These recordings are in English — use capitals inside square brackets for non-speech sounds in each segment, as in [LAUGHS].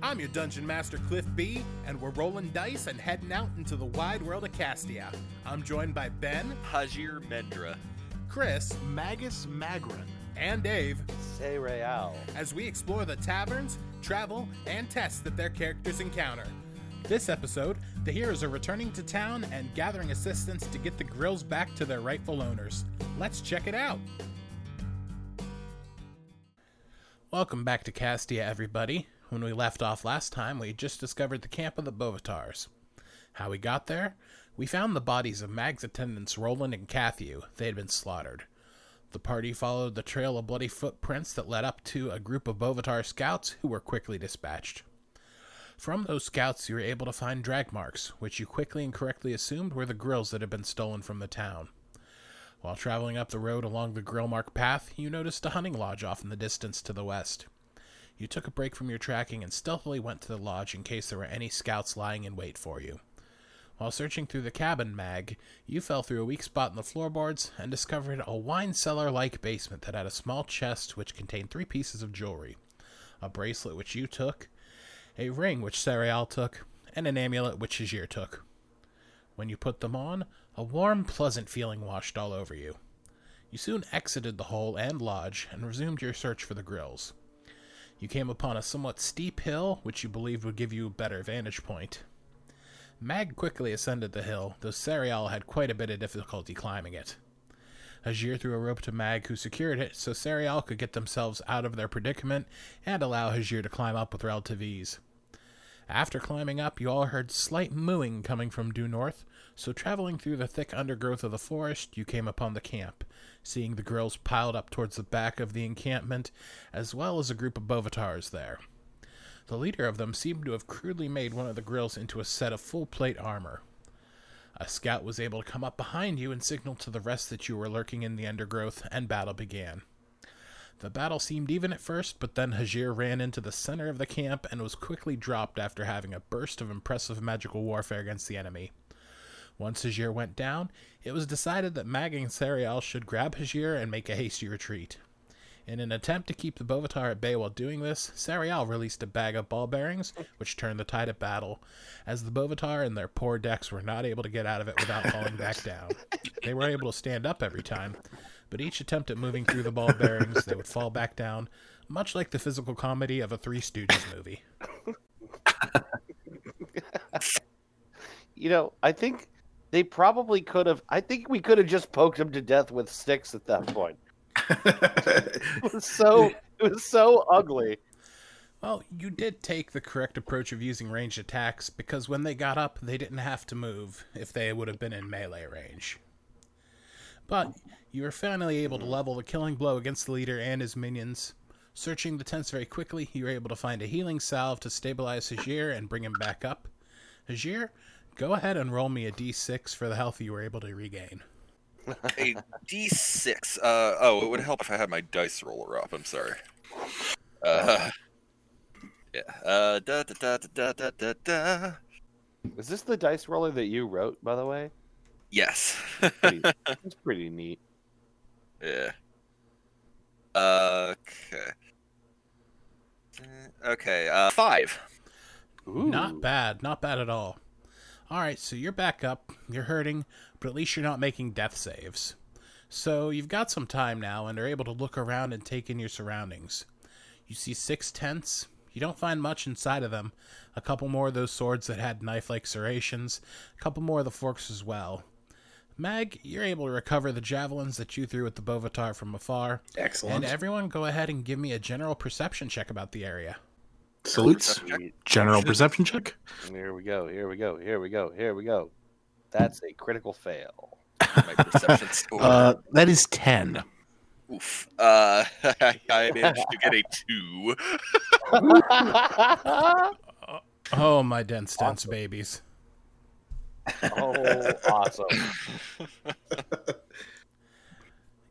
I'm your Dungeon Master Cliff B, and we're rolling dice and heading out into the wide world of Castia. I'm joined by Ben, Hajir Mendra. Chris, Magus Magrin. and Dave Sariel. as we explore the taverns, travel, and tests that their characters encounter. This episode, the heroes are returning to town and gathering assistance to get the grills back to their rightful owners. Let's check it out. Welcome back to Castia, everybody. When we left off last time, we had just discovered the camp of the Bovitars. How we got there? We found the bodies of Mag's attendants Roland and Cathew. They had been slaughtered. The party followed the trail of bloody footprints that led up to a group of Bovitar scouts who were quickly dispatched. From those scouts, you were able to find drag marks, which you quickly and correctly assumed were the grills that had been stolen from the town. While traveling up the road along the grill mark path, you noticed a hunting lodge off in the distance to the west. You took a break from your tracking and stealthily went to the lodge in case there were any scouts lying in wait for you. While searching through the cabin mag, you fell through a weak spot in the floorboards and discovered a wine cellar like basement that had a small chest which contained three pieces of jewelry a bracelet which you took, a ring which Sariel took, and an amulet which Hajir took. When you put them on, a warm, pleasant feeling washed all over you. You soon exited the hole and lodge and resumed your search for the grills. You came upon a somewhat steep hill, which you believed would give you a better vantage point. Mag quickly ascended the hill, though Sariel had quite a bit of difficulty climbing it. Hajir threw a rope to Mag, who secured it so Sariel could get themselves out of their predicament and allow Hajir to climb up with relative ease. After climbing up, you all heard slight mooing coming from due north, so traveling through the thick undergrowth of the forest, you came upon the camp, seeing the grills piled up towards the back of the encampment, as well as a group of Bovitars there. The leader of them seemed to have crudely made one of the grills into a set of full plate armor. A scout was able to come up behind you and signal to the rest that you were lurking in the undergrowth, and battle began. The battle seemed even at first, but then Hajir ran into the center of the camp and was quickly dropped after having a burst of impressive magical warfare against the enemy. Once Hajir went down, it was decided that Mag and Sariel should grab Hajir and make a hasty retreat. In an attempt to keep the Bovitar at bay while doing this, Sariel released a bag of ball bearings, which turned the tide of battle, as the Bovitar and their poor dex were not able to get out of it without [LAUGHS] falling back down. They were able to stand up every time, but each attempt at moving through the ball bearings, they would fall back down, much like the physical comedy of a Three Stooges movie. [LAUGHS] You know, I think they probably could have. I think we could have just poked him to death with sticks at that point. [LAUGHS] It was so. It was so ugly. Well, you did take the correct approach of using ranged attacks because when they got up, they didn't have to move if they would have been in melee range. But you were finally able to hmm. level the killing blow against the leader and his minions. Searching the tents very quickly, you were able to find a healing salve to stabilize Hajir and bring him back up. Hajir, go ahead and roll me a d6 for the health you were able to regain. [LAUGHS] A D6. Uh, oh, it would help if I had my dice roller up. I'm sorry. Uh, yeah. Uh, da, da, da, da, da, da, da. Is this the dice roller that you wrote, by the way? Yes. Pretty, it's pretty neat. [LAUGHS] yeah. Uh, okay. Okay. Uh, five. Ooh. Not bad, not bad at all. All right, so you're back up, you're hurting, but at least you're not making death saves. So you've got some time now and are able to look around and take in your surroundings. You see six tents. You don't find much inside of them. A couple more of those swords that had knife like serrations, a couple more of the forks as well. Mag, you're able to recover the javelins that you threw at the Bovitar from afar. Excellent. And everyone go ahead and give me a general perception check about the area. Salutes. Sweet. General [LAUGHS] perception check. Here we go. Here we go. Here we go. Here we go. That's a critical fail. [LAUGHS] My perception score. Uh, that is 10. Oof. Uh, [LAUGHS] I managed to get a two. Oh, my dense, dense babies. oh, awesome.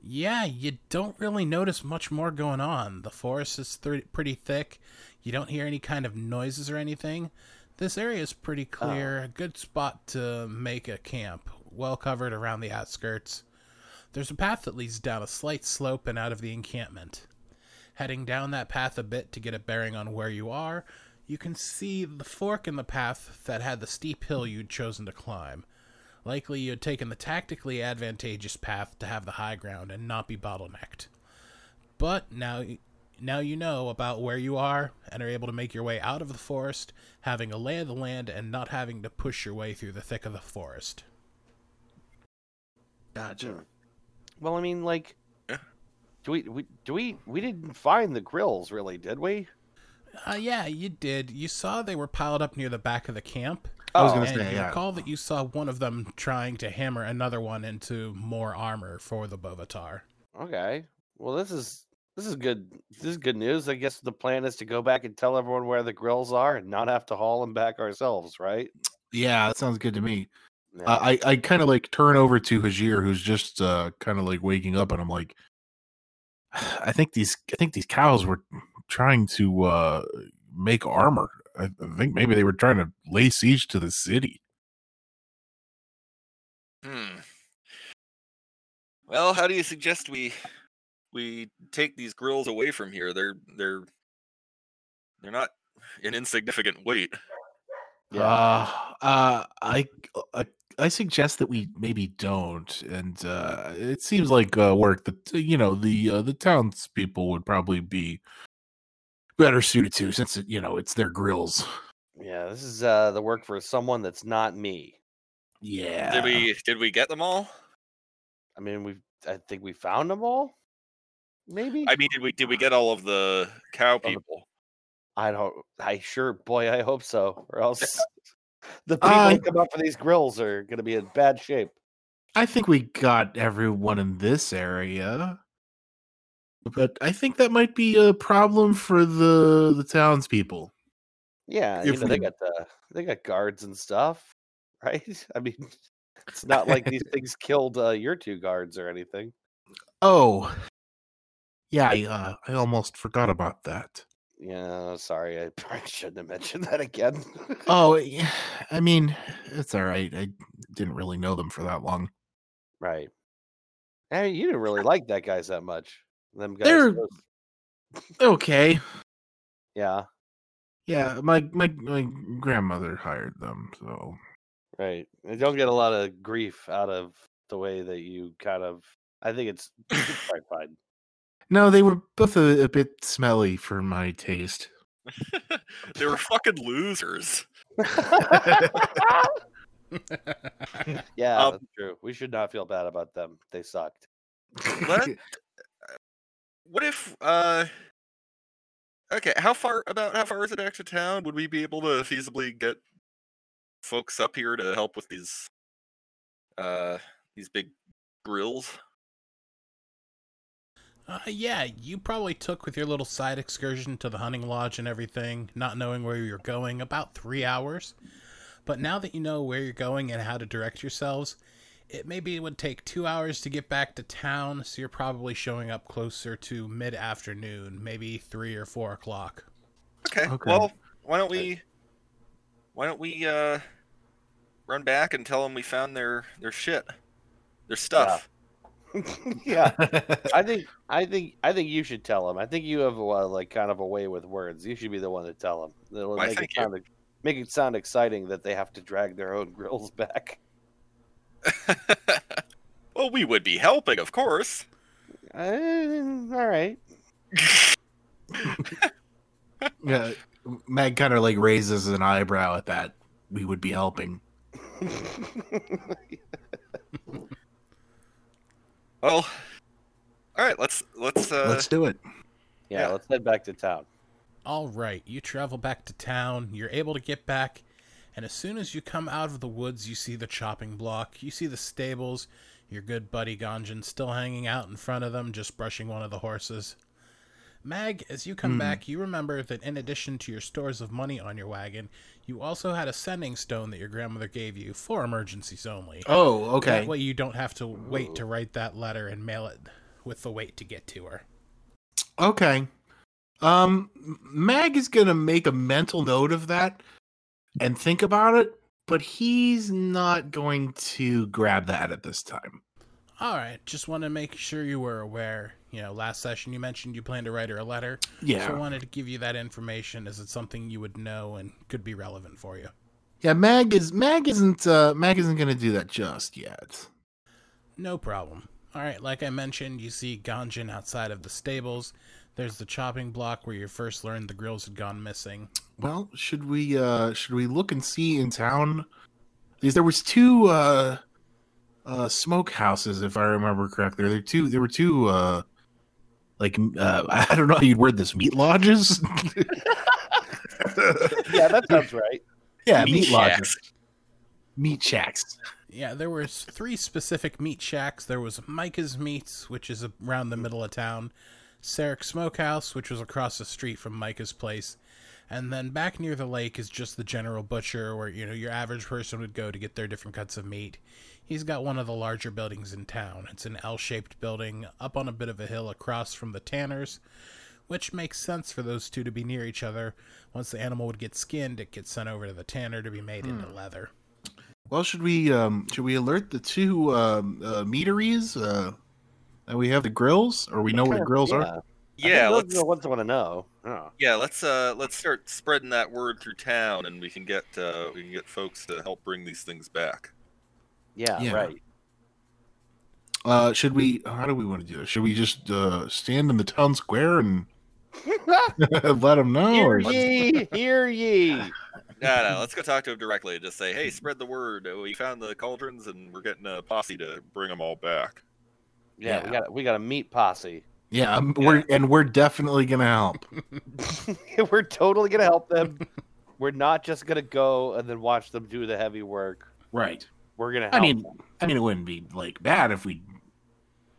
Yeah, you don't really notice much more going on. The forest is th- pretty thick. You don't hear any kind of noises or anything. This area is pretty oh. clear, a good spot to make a camp, well covered around the outskirts. There's a path that leads down a slight slope and out of the encampment. Heading down that path a bit to get a bearing on where you are, you can see the fork in the path that had the steep hill you'd chosen to climb. Likely you had taken the tactically advantageous path to have the high ground and not be bottlenecked. But now now you know about where you are and are able to make your way out of the forest, having a lay of the land and not having to push your way through the thick of the forest. Gotcha. Well, I mean, like, Yeah. do we, we do we we didn't find the grills, really, did we? Uh, yeah, you did. You saw they were piled up near the back of the camp. I was Oh, gonna say, you yeah. recall that you saw one of them trying to hammer another one into more armor for the Bovitar. Okay. Well, this is this is good. This is good news. I guess the plan is to go back and tell everyone where the grills are and not have to haul them back ourselves, right? Yeah, that sounds good to me. Yeah. Uh, I I kind of like turn over to Hajir, who's just uh, kind of like waking up, and I'm like, [SIGHS] I think these I think these cows were trying to uh, make armor. I, I think maybe they were trying to lay siege to the city. Hmm. Well, how do you suggest we we take these grills away from here? They're they're they're not an insignificant weight. yeah. Uh, uh, I, I I suggest that we maybe don't, and uh, it seems like uh, work that you know the uh, the townspeople would probably be better suited to, since it, you know it's their grills. yeah. This is uh the work for someone that's not me. Yeah. Did we did we get them all? I mean, we I think we found them all. Maybe I mean, did we did we get all of the cow people? I don't. I sure, boy, I hope so, or else [LAUGHS] the people Uh, who come up for these grills are going to be in bad shape. I think we got everyone in this area, but I think that might be a problem for the the townspeople. Yeah, you If know, they got the they got guards and stuff, [LAUGHS] right? I mean, it's not like these [LAUGHS] things killed uh, your two guards or anything. Oh, yeah, I, uh, I almost forgot about that. Yeah, sorry, I [LAUGHS] probably shouldn't have mentioned that again. Oh, [LAUGHS] yeah, I mean, it's all right. I didn't really know them for that long. right. Hey, you didn't really like that guys that much. Them guys, They're- Okay, yeah, yeah, my my my grandmother hired them, so right. They don't get a lot of grief out of the way that you kind of. I think it's, it's quite fine. No, they were both a, a bit smelly for my taste. [LAUGHS] they were fucking losers. [LAUGHS] Yeah, Um, that's true. We should not feel bad about them. They sucked. What? [LAUGHS] What if uh Okay, how far about how far is it back to town? Would we be able to feasibly get folks up here to help with these uh these big grills? Uh, yeah, you probably took with your little side excursion to the hunting lodge and everything, not knowing where you're going, about three hours. But now that you know where you're going and how to direct yourselves, it maybe would take two hours to get back to town, so you're probably showing up closer to mid afternoon, maybe three or four o'clock. Okay. Okay. Well, why don't we why don't we uh run back and tell them we found their their shit. Their stuff. yeah, [LAUGHS] I think [LAUGHS] I think I think you should tell him. I think you have a, like kind of a way with words. You should be the one to tell him. It'll Why, make it thank you. sound make it sound exciting that they have to drag their own grills back. [LAUGHS] well, we would be helping, of course. Uh, all right. yeah, Mag kind of like raises an eyebrow at that. We would be helping. Well, all right, let's let's uh Let's do it. yeah, Yeah. let's head back to town. All right, you travel back to town. You're able to get back, and as soon as you come out of the woods, you see the chopping block. You see the stables. Your good buddy Ganjan still hanging out in front of them, just brushing one of the horses. Mag, as you come Hmm. back, you remember that in addition to your stores of money on your wagon, you also had a sending stone that your grandmother gave you for emergencies only. Oh, okay. That way you don't have to wait to write that letter and mail it with the weight to get to her. Okay. Um, Mag is gonna make a mental note of that and think about it, but he's not going to grab that at this time. All right, just want to make sure you were aware. You know, last session you mentioned you planned to write her a letter. Yeah. So I wanted to give you that information Is it something you would know and could be relevant for you. Yeah, Mag is Mag isn't uh Mag isn't gonna do that just yet. No problem. All right, like I mentioned, you see Ganjan outside of the stables. There's the chopping block where you first learned the grills had gone missing. Well, should we uh should we look and see in town? Because there was two uh uh smoke houses, if I remember correctly. There were two there were two uh like uh [LAUGHS] I don't know how you'd word this, meat lodges? [LAUGHS] Yeah, that sounds right. yeah, Meat meat, lodges. Meat shacks. Yeah, there was three specific meat shacks. There was Micah's Meats, which is around the middle of town, Sarek Smokehouse, which was across the street from Micah's place, and then back near the lake is just the general butcher, where you know your average person would go to get their different cuts of meat. He's got one of the larger buildings in town. It's an L-shaped building up on a bit of a hill across from the Tanners, which makes sense for those two to be near each other. Once the animal would get skinned, it gets sent over to the tanner to be made into leather. Well, should we um should we alert the two um uh, meateries uh that we have the grills or we know where the grills yeah. are? I think Yeah, those let's are the ones I want to know. Oh. yeah let's uh let's start spreading that word through town, and we can get uh we can get folks to help bring these things back. Yeah, Yeah. right. Uh should we how do we want to do this? Should we just uh stand in the town square and [LAUGHS] let them know hear or ye, [LAUGHS] hear ye. No, no, let's go talk to him directly and just say, "Hey, spread the word. Uh, We found the cauldrons, and we're getting a posse to bring them all back." Yeah, we got we got a meat posse. Yeah, um, we're and we're definitely gonna help. [LAUGHS] We're totally gonna help them. [LAUGHS] We're not just gonna go and then watch them do the heavy work. Right. We're gonna help I mean, them. I mean, it wouldn't be like bad if we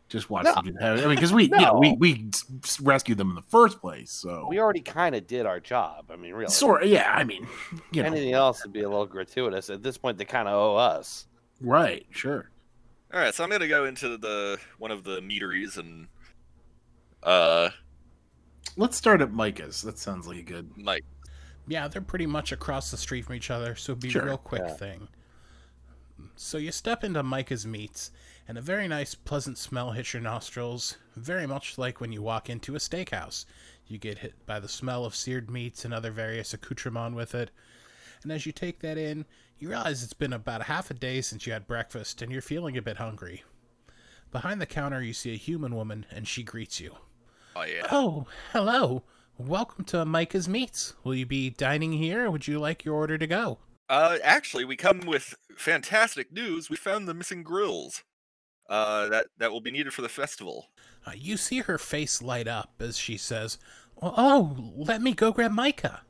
just watched No. them. get- I mean, because we, you know, we we s- s- rescued them in the first place. So we already kind of did our job. I mean, really. sort, yeah. I mean, you know, Anything else would be a little gratuitous. At this point, they kind of owe us. right? Sure. All right, so I'm gonna go into the one of the meaderies and uh, Let's start at Micah's. That sounds like a good. like Yeah, they're pretty much across the street from each other, so it'd be Sure. a real quick Yeah. thing. So you step into Micah's Meats, and a very nice, pleasant smell hits your nostrils, very much like when you walk into a steakhouse. You get hit by the smell of seared meats and other various accoutrements with it. And as you take that in, you realize it's been about a half a day since you had breakfast, and you're feeling a bit hungry. Behind the counter, you see a human woman, and she greets you. Oh yeah. Oh, hello. Welcome to Micah's Meats. Will you be dining here, or would you like your order to go? Uh, actually, we come with fantastic news. We found the missing grills. Uh, that that will be needed for the festival. Uh, you see her face light up as she says, Oh, let me go grab Micah.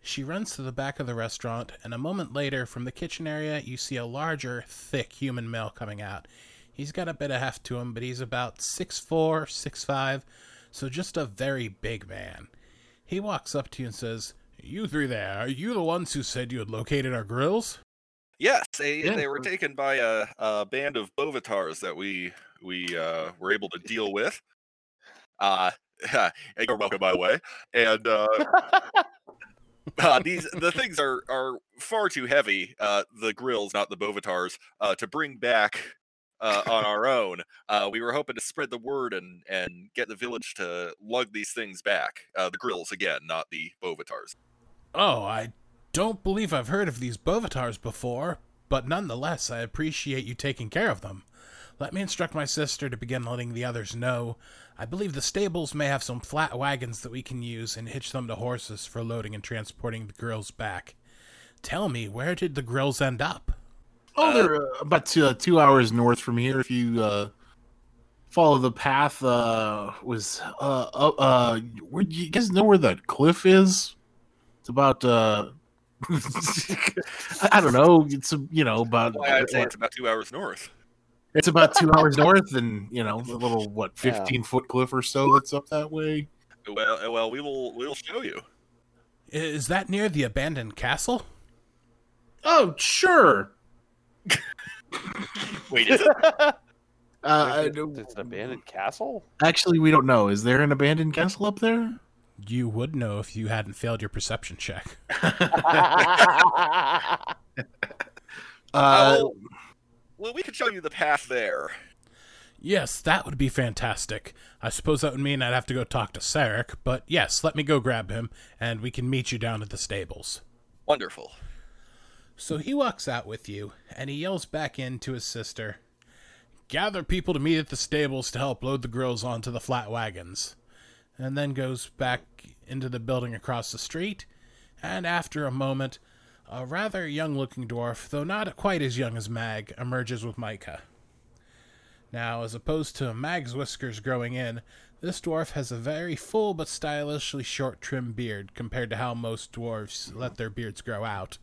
She runs to the back of the restaurant, and a moment later, from the kitchen area, you see a larger, thick human male coming out. He's got a bit of heft to him, but he's about six four, six five, so just a very big man. He walks up to you and says, You three there, are you the ones who said you had located our grills? Yes, they Yeah. they were taken by a, a band of Bovitars that we we uh, were able to deal with. Uh, [LAUGHS] and you're welcome, by the way. And uh, [LAUGHS] uh, these the things are are far too heavy. Uh, the grills, not the Bovitars, uh, to bring back uh, on our own. Uh, we were hoping to spread the word and and get the village to lug these things back. Uh, the grills again, not the Bovitars. Oh, I don't believe I've heard of these Bovitars before, but nonetheless, I appreciate you taking care of them. Let me instruct my sister to begin letting the others know. I believe the stables may have some flat wagons that we can use and hitch them to horses for loading and transporting the grills back. Tell me, where did the grills end up? Oh, Uh, they're uh, about two, uh, two hours north from here. If you uh, follow the path, uh, was uh, uh, uh, where you guys know where that cliff is? It's about uh, [LAUGHS] I I don't know. It's uh, you know about Why I'd say it's about two hours north. it's about two hours north, and you know a little what Yeah. fifteen foot cliff or so that's up that way. Well, well, we will we will show you. Is that near the abandoned castle? Oh, sure. Wait, is it? [LAUGHS] Uh, It's an abandoned castle. actually, we don't know. Is there an abandoned castle up there? You would know if you hadn't failed your perception check. [LAUGHS] [LAUGHS] Uh, Oh, well, we could show you the path there. Yes, that would be fantastic. I suppose that would mean I'd have to go talk to Sarek, but yes, let me go grab him, and we can meet you down at the stables. Wonderful. So he walks out with you, and he yells back in to his sister Gather people to meet at the stables to help load the grills onto the flat wagons. And then goes back into the building across the street, and after a moment, a rather young looking dwarf, though not quite as young as Mag, emerges with Micah. Now, as opposed to Mag's whiskers growing in, this dwarf has a very full but stylishly short trim beard compared to how most dwarves let their beards grow out,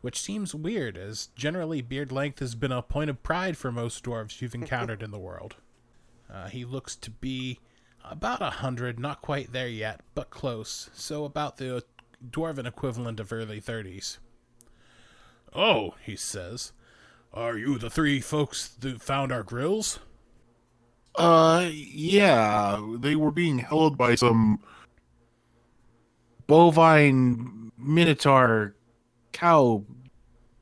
which seems weird, as generally beard length has been a point of pride for most dwarves you've encountered in the world. Uh, he looks to be about a hundred, not quite there yet, but close, so about the dwarven equivalent of early thirties. Oh, he says, are you the three folks that found our grills? Uh, yeah, they were being held by some bovine minotaur cow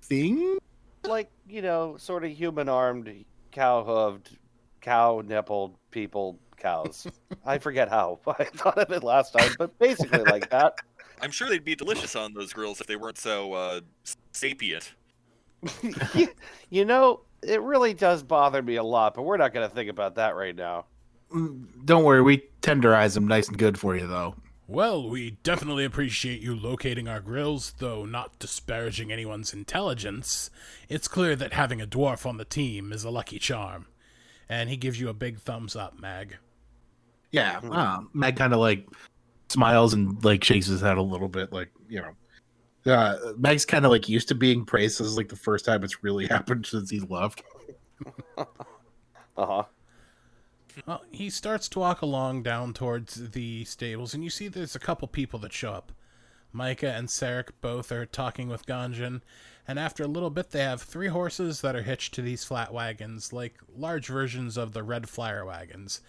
thing. Like, you know, sort of human armed, cow hooved, cow nippled people cows. [LAUGHS] I forget how. [LAUGHS] I thought of it last time, but basically like that. [LAUGHS] I'm sure they'd be delicious on those grills if they weren't so uh, sapient. you, you know, it really does bother me a lot, but we're not going to think about that right now. Mm, Don't worry, we tenderize them nice and good for you, though. Well, we definitely appreciate you locating our grills, though not disparaging anyone's intelligence. It's clear that having a dwarf on the team is a lucky charm. And he gives you a big thumbs up, Mag. Yeah, uh, Meg kind of like smiles and like shakes his head a little bit, like you know. Uh, Meg's kind of like used to being praised. This is like the first time it's really [LAUGHS] happened since he left. Uh huh. Well, he starts to walk along down towards the stables, and you see there's a couple people that show up. Micah and Sarek both are talking with Ganjan, and after a little bit, they have three horses that are hitched to these flat wagons, like large versions of the red flyer wagons.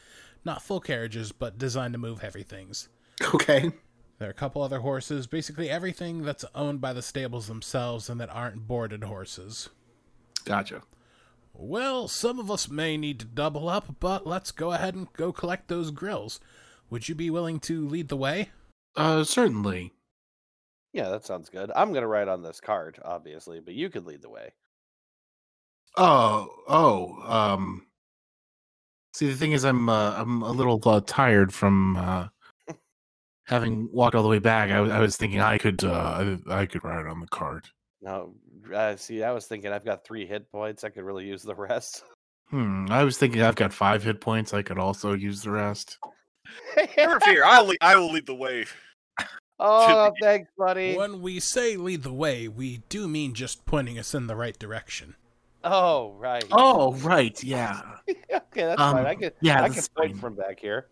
Not full carriages, but designed to move heavy things. Okay. There are a couple other horses, basically everything that's owned by the stables themselves and that aren't boarded horses. Gotcha. Well, some of us may need to double up, but let's go ahead and go collect those grills. Would you be willing to lead the way? Uh, certainly. Yeah, that sounds good. I'm going to ride on this cart, obviously, but you could lead the way. Oh, oh. Um. See, the thing is, I'm uh, I'm a little uh, tired from uh, having walked all the way back. I, was- I was thinking I could uh, I, I could ride on the cart. No, uh, see, I was thinking I've got three hit points. I could really use the rest. [LAUGHS] Hmm. I was thinking I've got five hit points. I could also use the rest. Never fear, I'll le- I will lead the way. [LAUGHS] oh, thanks, buddy. When we say lead the way, we do mean just pointing us in the right direction. Oh, right. Oh, right. Yeah. [LAUGHS] okay, that's fine. I Um, can, yeah, I can that's point fine. from back here.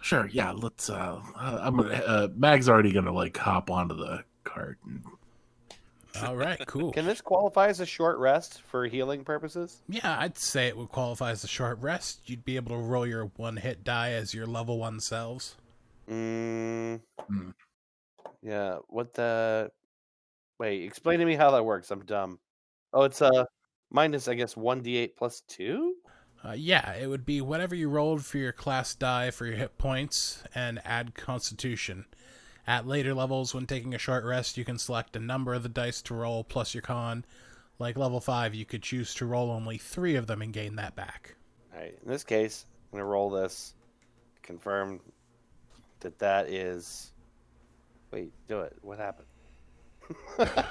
Sure. Yeah. Let's. Uh, uh, I'm gonna. Uh, Mag's already gonna like hop onto the cart. And, All right, cool. Can this qualify as a short rest for healing purposes? Yeah, I'd say it would qualify as a short rest. You'd be able to roll your one hit die as your level one selves. Mm, Hmm. Yeah. What the? Wait. Explain to me how that works. I'm dumb. Oh, it's uh minus, I guess, one d8 plus two. Uh, yeah, it would be whatever you rolled for your class die for your hit points and add constitution. At later levels, when taking a short rest, you can select a number of the dice to roll plus your con. Like level 5, you could choose to roll only three of them and gain that back. All right. In this case, I'm gonna roll this. Confirm that that is. Wait. Do it. What happened? [LAUGHS]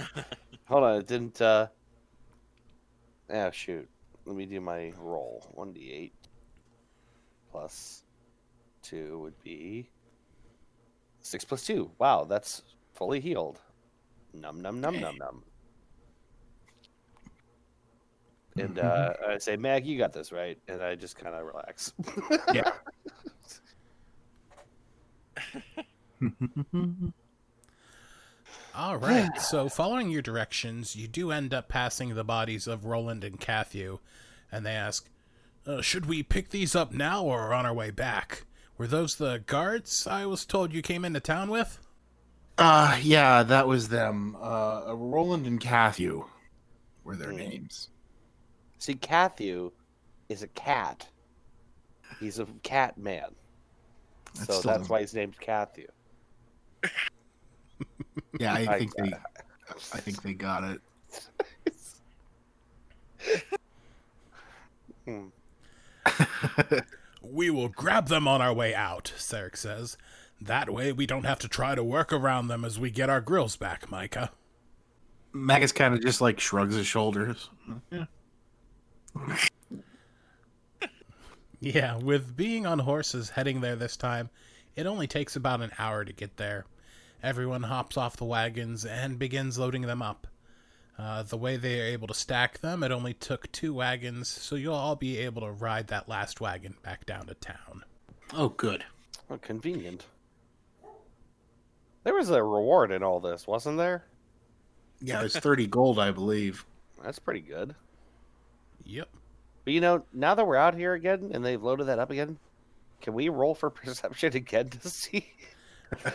[LAUGHS] Hold on. It didn't. uh Ah, shoot. Let me do my roll. One d eight plus two would be six plus two. Wow, that's fully healed. Num num num num num. And uh, I say, Mag, you got this, right? And I just kind of relax. yeah. [LAUGHS] [LAUGHS] [LAUGHS] All [SIGHS] right, so following your directions, you do end up passing the bodies of Roland and Cathew, and they ask, uh, Should we pick these up now or on our way back? Were those the guards I was told you came into town with? uh, yeah. That was them. Uh, Roland and Cathew were their Hmm. names. See, Cathew is a cat. He's a cat man. That's so still- that's why his name's Cathew. [LAUGHS] Yeah, I I- think they. I think they got it. [LAUGHS] Hmm. We will grab them on our way out, Sarek says. That way we don't have to try to work around them as we get our grills back, Micah. Magus kind of just like shrugs his shoulders. Yeah. [LAUGHS] Yeah, with being on horses heading there this time, it only takes about an hour to get there. Everyone hops off the wagons and begins loading them up. Uh, the way they are able to stack them, it only took two wagons, so you'll all be able to ride that last wagon back down to town. Oh, good. Oh, convenient. There was a reward in all this, wasn't there? Yeah, it's thirty gold, I believe. That's pretty good. Yep. But you know, now that we're out here again and they've loaded that up again, can we roll for [LAUGHS] perception again to see?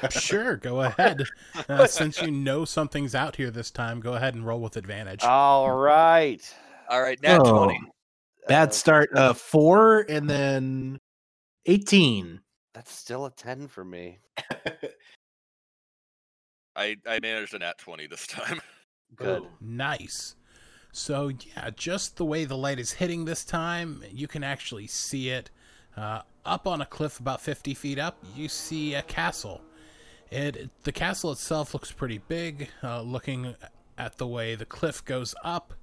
Sure, go ahead. Uh, since you know something's out here this time, go ahead and roll with advantage. All right. All right, now Oh. twenty. Bad Uh, start. Uh, four and then eighteen. That's still a 10 for me. [LAUGHS] I I managed a nat twenty this time. [LAUGHS] Good. Oh. Nice. So yeah, just the way the light is hitting this time, you can actually see it. Uh, up on a cliff about 50 feet up, you see a castle. It the castle itself looks pretty big. Uh, looking at the way the cliff goes up,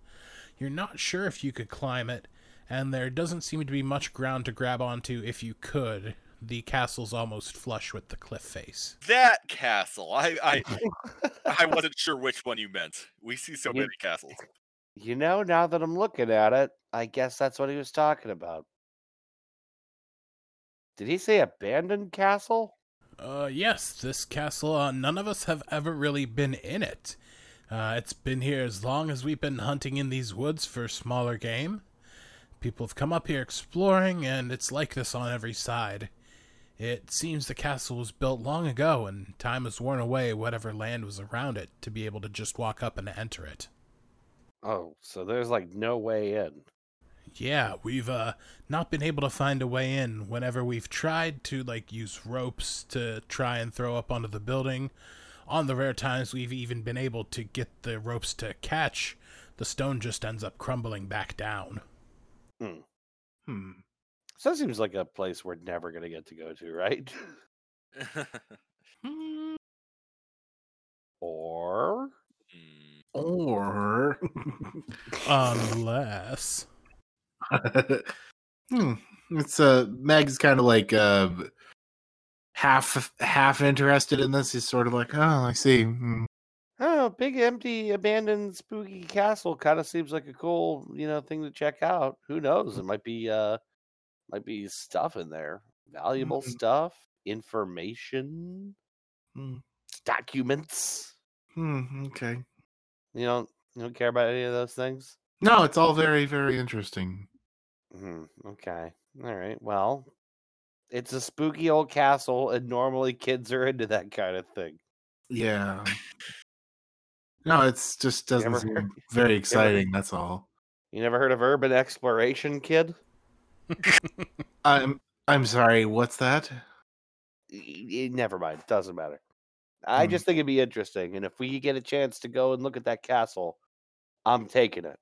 you're not sure if you could climb it, and there doesn't seem to be much ground to grab onto if you could. The castle's almost flush with the cliff face. That castle. I I [LAUGHS] I wasn't sure which one you meant. We see so You- many castles. You know, now that I'm looking at it, I guess that's what he was talking about. Did he say abandoned castle? Uh, yes, this castle, uh, none of us have ever really been in it. Uh, it's been here as long as we've been hunting in these woods for smaller game. People have come up here exploring, and it's like this on every side. It seems the castle was built long ago, and time has worn away whatever land was around it to be able to just walk up and enter it. Oh, so there's like no way in. Yeah, we've uh not been able to find a way in whenever we've tried to like use ropes to try and throw up onto the building. On the rare times we've even been able to get the ropes to catch, the stone just ends up crumbling back down. Hmm. So that seems like a place we're never going to get to go to, right? Hmm. [LAUGHS] Or Hmm. Or. Unless hmm. It's uh Meg's kind of like uh half half interested in this. He's sort of like, oh, I see. Hmm. I big empty abandoned spooky castle kind of seems like a cool, you know, thing to check out. Who knows? It might be uh might be stuff in there. Valuable Mhm. stuff, information, Hmm. documents. Hmm. Okay. You don't you don't care about any of those things? No, it's all very very interesting. Hmm. Okay. All right. Well, it's a spooky old castle, and normally kids are into that kind of thing. Yeah. [LAUGHS] No, it's just doesn't seem heard- very exciting. That's all. You never heard of urban exploration, kid? [LAUGHS] I'm I'm sorry. What's that? Never mind. It Doesn't matter. I Hmm. just think it'd be interesting, and if we get a chance to go and look at that castle, I'm taking it.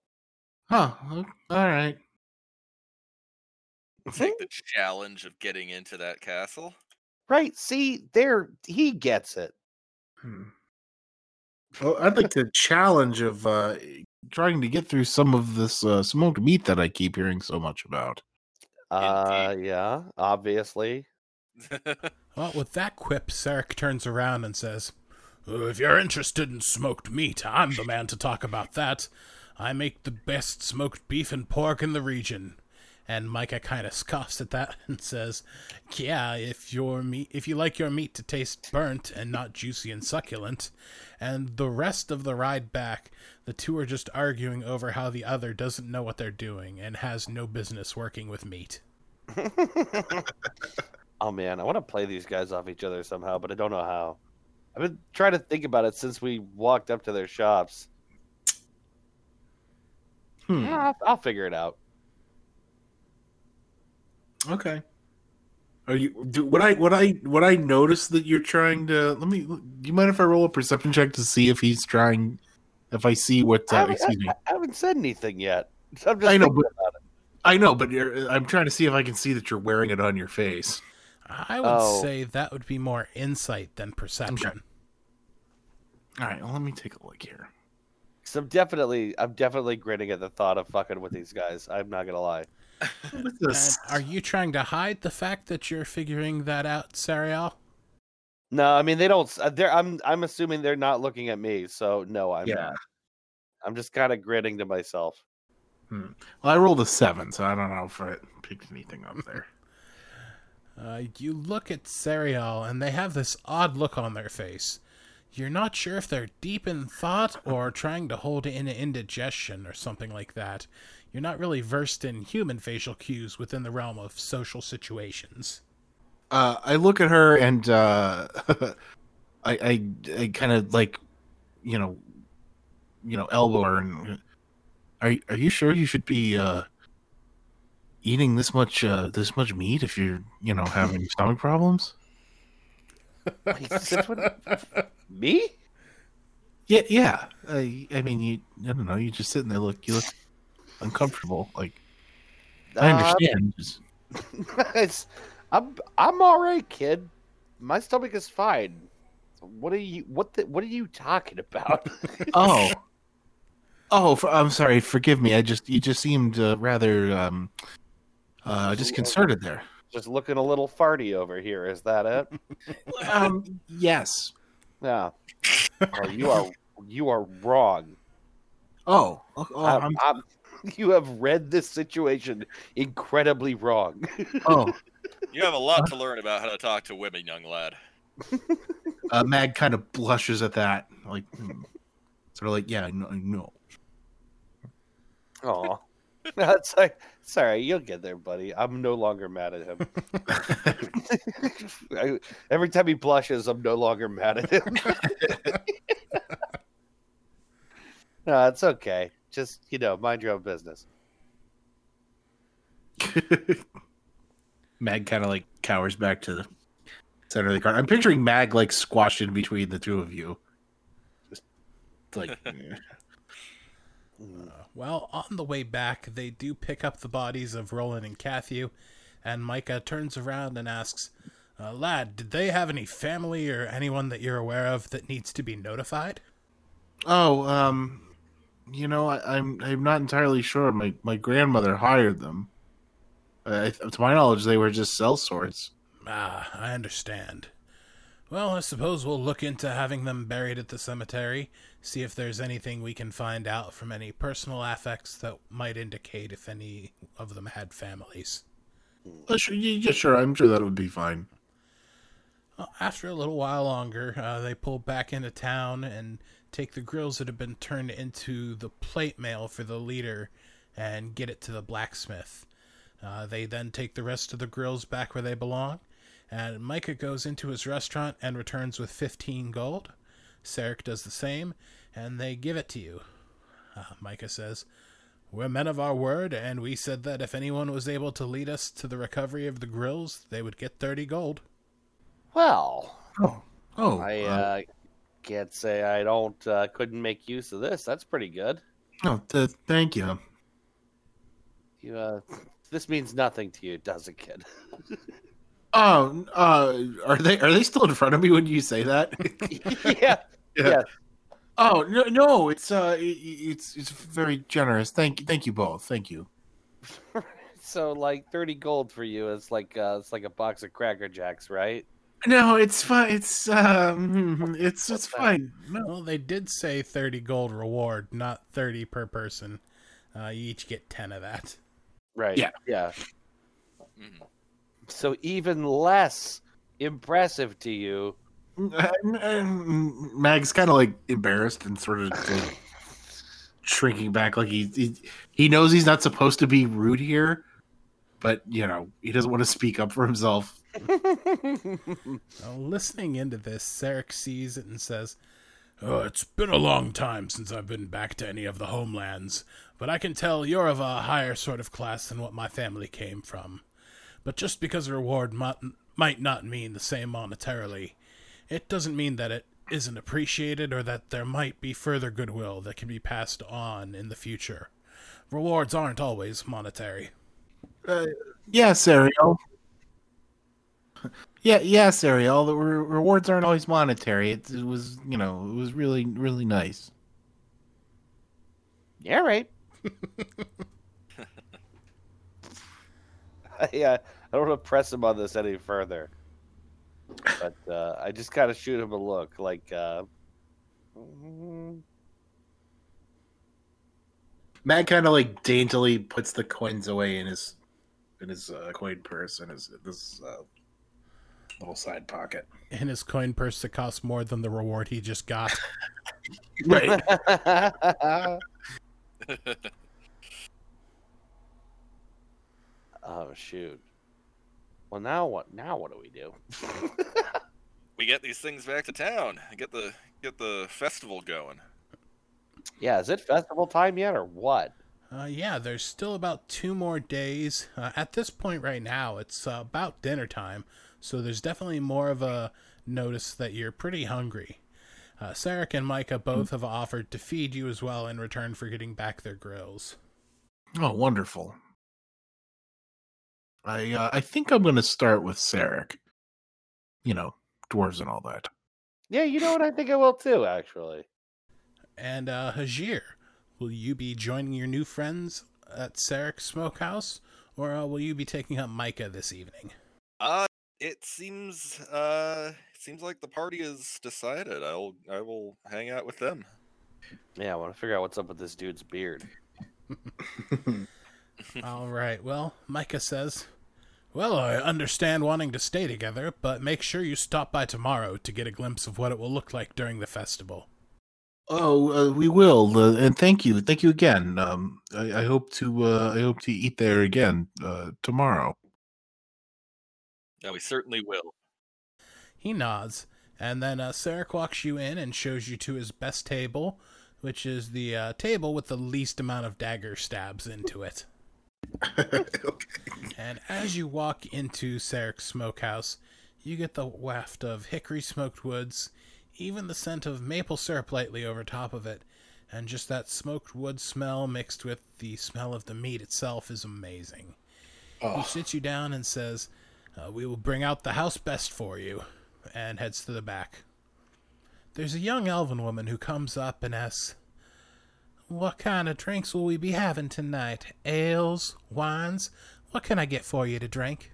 Huh. All right. Take the challenge of getting into that castle. Right? See, there he gets it. Hmm. [LAUGHS] Well, I'd like to challenge of uh trying to get through some of this uh, smoked meat that I keep hearing so much about. Uh, yeah, obviously. [LAUGHS] Well, with that quip, Sarek turns around and says, "Uh, If you're interested in smoked meat, I'm the man to talk about that. I make the best smoked beef and pork in the region. And Micah kind of scoffs at that [LAUGHS] and says, "Yeah, if your meat, if you like your meat to taste burnt and not juicy and succulent." And the rest of the ride back, the two are just arguing over how the other doesn't know what they're doing and has no business working with meat. [LAUGHS] oh man, I want to play these guys off each other somehow, but I don't know how. I've been trying to think about it since we walked up to their shops. Hmm. Yeah, I'll, I'll figure it out. Okay. Are you do what I what I what I notice that you're trying to let me do you mind if I roll a perception check to see if he's trying if I see what I, uh, haven't, excuse me. I, I haven't said anything yet. I'm just I know, but- about it. I know, but you're, I'm trying to see if I can see that you're wearing it on your face. I would Oh. say that would be more insight than perception. All right, well, let me take a look here. So I'm definitely, I'm definitely grinning at the thought of fucking with these guys. I'm not gonna lie. With And this- are you trying to hide the fact that you're figuring that out, Sariel? No, I mean they don't. uh, They're. I'm. I'm assuming they're not looking at me. So no, I'm Yeah. not. I'm just kind of grinning to myself. well, I rolled a seven, so I don't know if it picked anything up there. [LAUGHS] Uh, you look at Sariel, and they have this odd look on their face. You're not sure if they're deep in thought or trying to hold in indigestion or something like that. You're not really versed in human facial cues within the realm of social situations. Uh, I look at her and uh, [LAUGHS] I, I, I kind of like, you know, you know, elbow her and are are you sure you should be uh, eating this much uh, this much meat if you're you know having [LAUGHS] stomach problems? Wait, since me? Yeah, yeah. I, I mean, you I don't know. You just sitting there look you look uncomfortable. Like I Uh, understand. Just- [LAUGHS] it's, I'm. I'm all right, kid. My stomach is fine. What are you? What? The, what are you talking about? [LAUGHS] oh. Oh, for, I'm sorry. Forgive me. I just you just seemed uh, rather um, uh, disconcerted there. just looking a little farty over here. Is that it? [LAUGHS] Um, yes. Yeah. Oh, you are. You are wrong. Oh, oh, oh, I'm- I'm, I'm- [LAUGHS] you have read this situation incredibly wrong. oh. [LAUGHS] You have a lot to learn about how to talk to women, young lad. [LAUGHS] Uh, Mag kind of blushes at that, like hmm. sort of like, yeah, no, no. Oh, that's like sorry. You'll get there, buddy. I'm no longer mad at him. I, every time he blushes, I'm no longer mad at him. no, it's okay. Just you know, mind your own business. [LAUGHS] Mag kind of like cowers back to the center of the car. I'm picturing Mag like squashed in between the two of you. Just like, [LAUGHS] eh. Well, on the way back, they do pick up the bodies of Roland and Cathew, and Micah turns around and asks, uh, Lad, did they have any family or anyone that you're aware of that needs to be notified? oh, um, you know, I, I'm I'm not entirely sure. My my grandmother hired them. Uh, to my knowledge, they were just sellswords. Ah, I understand. Well, I suppose we'll look into having them buried at the cemetery, see if there's anything we can find out from any personal affects that might indicate if any of them had families. Uh, sure, yeah, sure. I'm sure that would be fine. After a little while longer, uh, they pull back into town and take the grills that have been turned into the plate mail for the leader and get it to the blacksmith. Uh, they then take the rest of the grills back where they belong, and Micah goes into his restaurant and returns with 15 gold. Sarek does the same, and they give it to you. Uh, Micah says, We're men of our word, and we said that if anyone was able to lead us to the recovery of the grills, they would get 30 gold. Well, Oh, oh, I uh, uh, can't say I don't uh, couldn't make use of this. That's pretty good. oh, th- thank you. You, uh, this means nothing to you, does it, kid? [LAUGHS] Oh, uh, are they are they still in front of me when you say that? [LAUGHS] yeah. Yeah. Oh no, no, it's uh, it, it's it's very generous. Thank thank you both. Thank you. [LAUGHS] So like thirty gold for you is like uh, it's like a box of Cracker Jacks, right? No, it's fine. It's um, it's it's fine. No, Well, they did say 30 gold reward, not 30 per person. Uh, you each get 10 of that. Right. Yeah. Yeah. Mhm. So even less impressive to you. Mag's kind of like embarrassed and sort of like shrinking back, like he, he he knows he's not supposed to be rude here, but you know he doesn't want to speak up for himself. [LAUGHS] Now, listening into this, Sarek sees it and says, oh, It's been a long time since I've been back to any of the homelands, but I can tell you're of a higher sort of class than what my family came from. But just because a reward might, not mean the same monetarily, it doesn't mean that it isn't appreciated or that there might be further goodwill that can be passed on in the future. Rewards aren't always monetary. Uh, yes, Ariel. [LAUGHS] Yeah, yes, Ariel. The re- rewards aren't always monetary. It, it was, you know, it was really, really nice. Yeah, right. [LAUGHS] yeah, I don't want to press him on this any further. But uh, I just kind of shoot him a look, like, uh, mm, Matt kind of like daintily puts the coins away in his in his uh, coin purse and his this uh, little side pocket. In his coin purse that costs more than the reward he just got. [LAUGHS] Right. [LAUGHS] oh shoot. Well, now what? Now what do we do? [LAUGHS] we get these things back to town. Get the get the festival going. yeah, is it festival time yet, or what? Uh, yeah, there's still about two more days. Uh, at this point, right now, it's uh, about dinner time, so there's definitely more of a notice that you're pretty hungry. Uh, Sarek and Micah both have offered to feed you as well in return for getting back their grills. oh, wonderful. I uh, I think I'm going to start with Sarek. You know, dwarves and all that. Yeah, you know what? I think I will too. Actually, And uh, Hajir, will you be joining your new friends at Sarek's Smokehouse, or uh, will you be taking up Micah this evening? Uh it seems uh it seems like the party is decided. I'll I will hang out with them. yeah, I want to figure out what's up with this dude's beard. [LAUGHS] All right. Well, Micah says, Well, I understand wanting to stay together, but make sure you stop by tomorrow to get a glimpse of what it will look like during the festival. Oh, uh, we will, uh, and thank you, thank you again. Um, I, I hope to, uh, I hope to eat there again uh, tomorrow. Yeah, we certainly will. He nods, and then uh, Sarek walks you in and shows you to his best table, which is the uh, table with the least amount of dagger stabs into it. [LAUGHS] okay. And as you walk into Sarek's smokehouse, you get the waft of hickory smoked woods, even the scent of maple syrup lightly over top of it, and just that smoked wood smell mixed with the smell of the meat itself is amazing. He Oh, sits you down and says, uh, We will bring out the house best for you, and heads to the back. There's a young elven woman who comes up and asks, What kind of drinks will we be having tonight? Ales? Wines? What can I get for you to drink?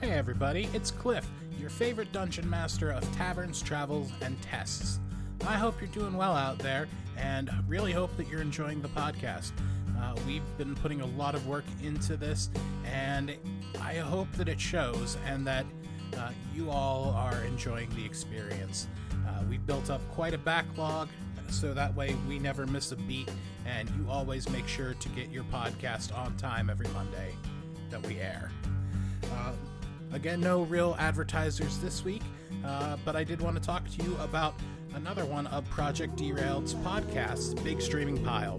Hey everybody, it's Cliff, your favorite dungeon master of taverns, travels, and tests. I hope you're doing well out there, and really hope that you're enjoying the podcast. Uh, we've been putting a lot of work into this, and I hope that it shows and that uh, you all are enjoying the experience. Uh, we've built up quite a backlog, so that way we never miss a beat, and you always make sure to get your podcast on time every Monday that we air. Uh, again, no real advertisers this week, uh, but I did want to talk to you about another one of Project Derailed's podcasts, Big Streaming Pile.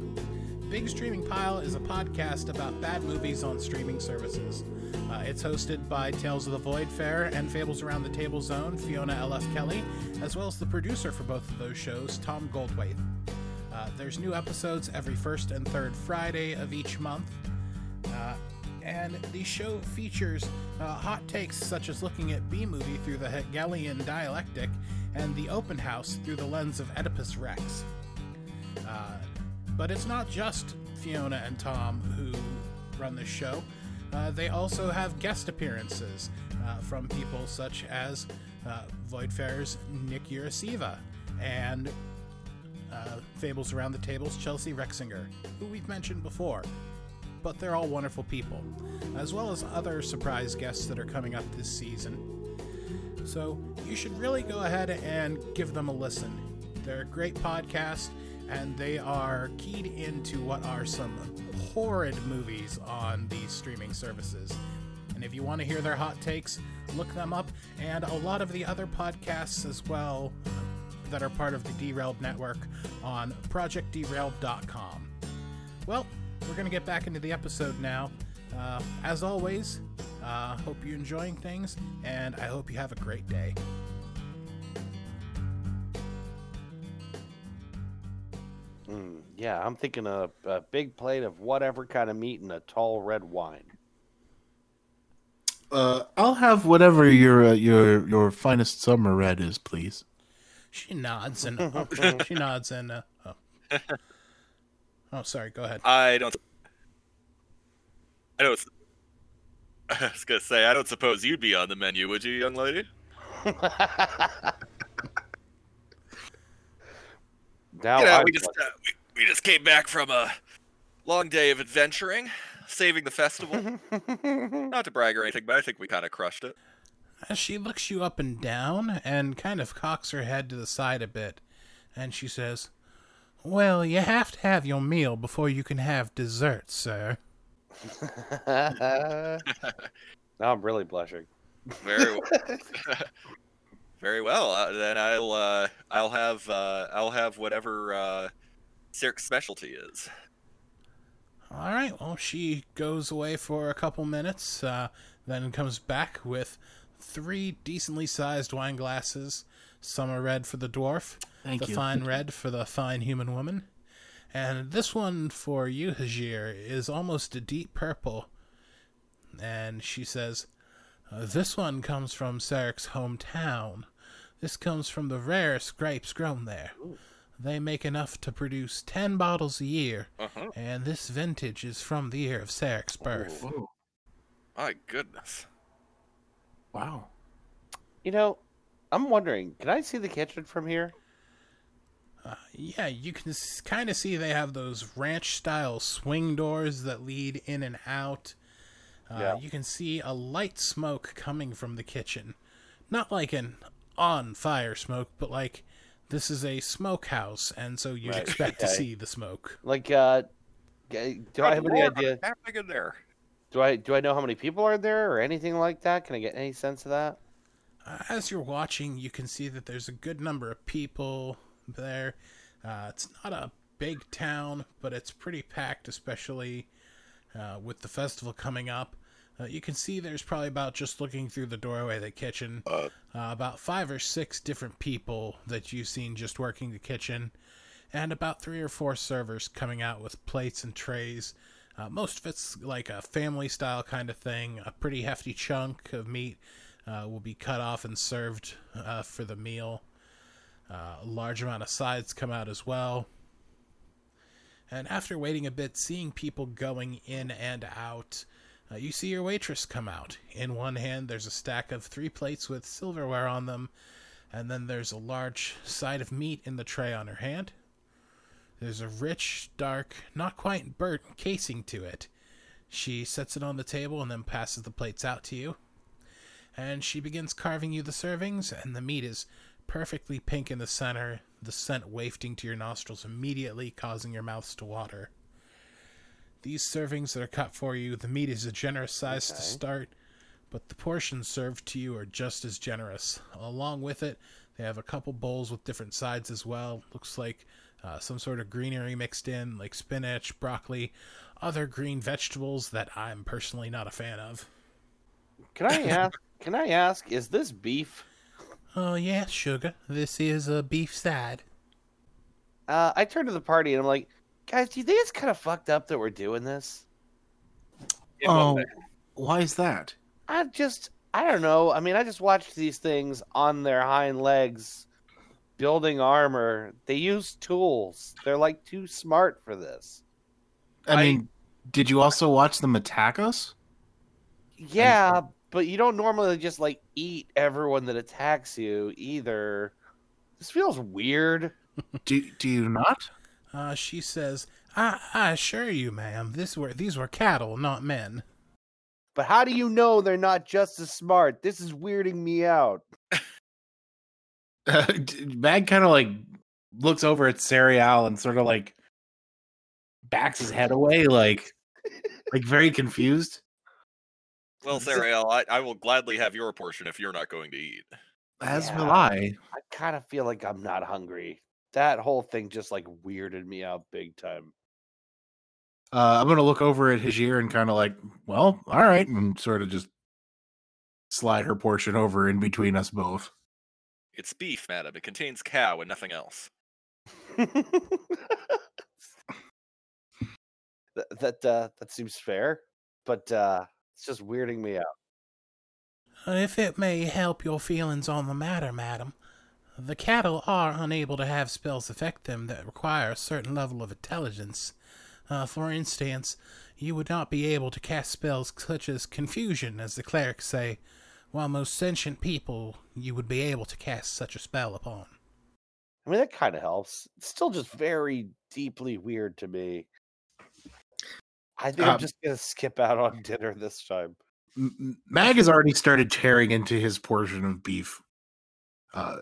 Big Streaming Pile is a podcast about bad movies on streaming services. Uh, it's hosted by Tales of the Voidfair and Fables Around the Table Zone, Fiona L.F. Kelly, as well as the producer for both of those shows, Tom Goldwaith. Uh, there's new episodes every first and third Friday of each month. Uh, and the show features uh, hot takes such as looking at Bee Movie through the Hegelian dialectic and the open house through the lens of Oedipus Rex. Uh, but it's not just Fiona and Tom who run this show. Uh, they also have guest appearances uh, from people such as uh, Voidfair's Nick Urasiva and uh, Fables Around the Table's Chelsea Rexinger, who we've mentioned before. But they're all wonderful people, as well as other surprise guests that are coming up this season. So you should really go ahead and give them a listen. They're a great podcast, and they are keyed into what are some horrid movies on these streaming services. And if you want to hear their hot takes, look them up, and a lot of the other podcasts as well that are part of the Derailed Network on projectderailed.com. Well, we're going to get back into the episode now. uh, as always, uh, hope you're enjoying things, and I hope you have a great day. Mm, yeah, I'm thinking a, a big plate of whatever kind of meat and a tall red wine. Uh, I'll have whatever your uh, your your finest summer red is, please. She nods and oh, she nods and uh, oh. [LAUGHS] oh, sorry. Go ahead. I don't. I don't. [LAUGHS] I was gonna say I don't suppose you'd be on the menu, would you, young lady? [LAUGHS] now you know, we just uh, we, we just came back from a long day of adventuring, saving the festival. [LAUGHS] Not to brag or anything, but I think we kind of crushed it. Uh, She looks you up and down and kind of cocks her head to the side a bit, and she says, "Well, you have to have your meal before you can have dessert, sir." [LAUGHS] now I'm really blushing. Very well. [LAUGHS] [LAUGHS] Very well. Uh, then I'll uh, I'll have uh, I'll have whatever uh, Sarek's specialty is. All right. Well, she goes away for a couple minutes, uh, then comes back with three decently sized wine glasses. Some are red for the dwarf, Thank the you. fine red for the fine human woman, and this one for you, Hajir, is almost a deep purple. And she says, uh, "This one comes from Sarek's hometown. This comes from the rarest grapes grown there. They make enough to produce ten bottles a year." Uh-huh. And this vintage is from the year of Sarek's birth. Whoa. My goodness. Wow. You know, I'm wondering, can I see the kitchen from here? Uh, yeah, you can kind of see they have those ranch style swing doors that lead in and out. Uh, Yeah. You can see a light smoke coming from the kitchen. Not like an on fire smoke, but like this is a smokehouse, and so you'd Right, expect to [LAUGHS] see the smoke. Like, uh, do I have any Lord, idea? what's happening in there? Do I do I know how many people are there or anything like that? Can I get any sense of that? Uh, as you're watching, you can see that there's a good number of people there. Uh, it's not a big town, but it's pretty packed, especially uh, with the festival coming up. Uh, you can see there's probably about just looking through the doorway of the kitchen, Uh. uh, about five or six different people that you've seen just working the kitchen, and about three or four servers coming out with plates and trays. Uh, most of it's like a family style kind of thing. A pretty hefty chunk of meat uh, will be cut off and served uh, for the meal. Uh, a large amount of sides come out as well. And after waiting a bit, seeing people going in and out, uh, you see your waitress come out. In one hand, there's a stack of three plates with silverware on them, and then there's a large side of meat in the tray on her hand. There's a rich, dark, not quite burnt casing to it. She sets it on the table and then passes the plates out to you. And she begins carving you the servings, and the meat is perfectly pink in the center, the scent wafting to your nostrils immediately, causing your mouths to water. These servings that are cut for you, the meat is a generous size to start, but the portions served to you are just as generous. Along with it, they have a couple bowls with different sides as well. Looks like uh, some sort of greenery mixed in, like spinach, broccoli, other green vegetables that I'm personally not a fan of. Can I ask? can I ask? Is this beef? Oh, yeah, sugar. This is a beef side. Uh, I turn to the party and I'm like, guys, do you think it's kind of fucked up that we're doing this? In what Oh, way? why is that? I just, I don't know. I mean, I just watched these things on their hind legs building armor. They use tools. They're like too smart for this. I, I- mean, did you also watch them attack us? Yeah, but you don't normally just like eat everyone that attacks you either. This feels weird. Do do you not? Uh, she says, I, I assure you, ma'am, this were these were cattle, not men. But how do you know they're not just as smart? This is weirding me out. [LAUGHS] Bag kind of like looks over at Sariel and sort of like backs his head away, like like very confused. Well, Sariel, I, I will gladly have your portion if you're not going to eat. As will I. I kind of feel like I'm not hungry. That whole thing just like weirded me out big time. Uh, I'm gonna look over at Hajir and kind of like, well, all right, and sort of just slide her portion over in between us both. It's beef, madam. It contains cow and nothing else. [LAUGHS] that that, uh, that seems fair, but uh, it's just weirding me out. If it may help your feelings on the matter, madam, the cattle are unable to have spells affect them that require a certain level of intelligence. Uh, for instance, you would not be able to cast spells such as confusion, as the clerics say, while most sentient people you would be able to cast such a spell upon. I mean, that kind of helps. It's still just very deeply weird to me. I think I'm Um, just gonna skip out on dinner this time. M- M- Mag has already started tearing into his portion of beef, uh,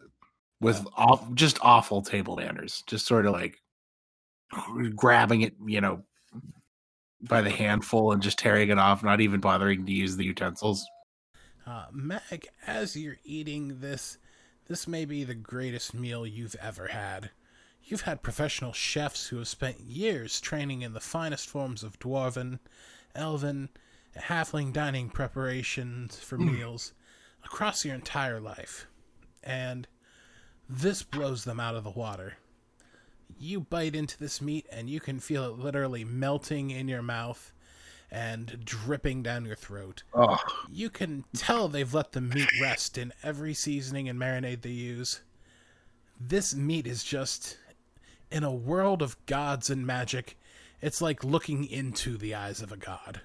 with off, just awful table manners. Just sort of like grabbing it, you know, by the handful and just tearing it off, not even bothering to use the utensils. Uh, Meg, as you're eating this, this may be the greatest meal you've ever had. You've had professional chefs who have spent years training in the finest forms of dwarven, elven, halfling dining preparations for hmm. meals across your entire life. And this blows them out of the water. You bite into this meat and you can feel it literally melting in your mouth and dripping down your throat. Oh, You can tell they've let the meat rest in every seasoning and marinade they use. This meat is just in a world of gods and magic. It's like looking into the eyes of a god.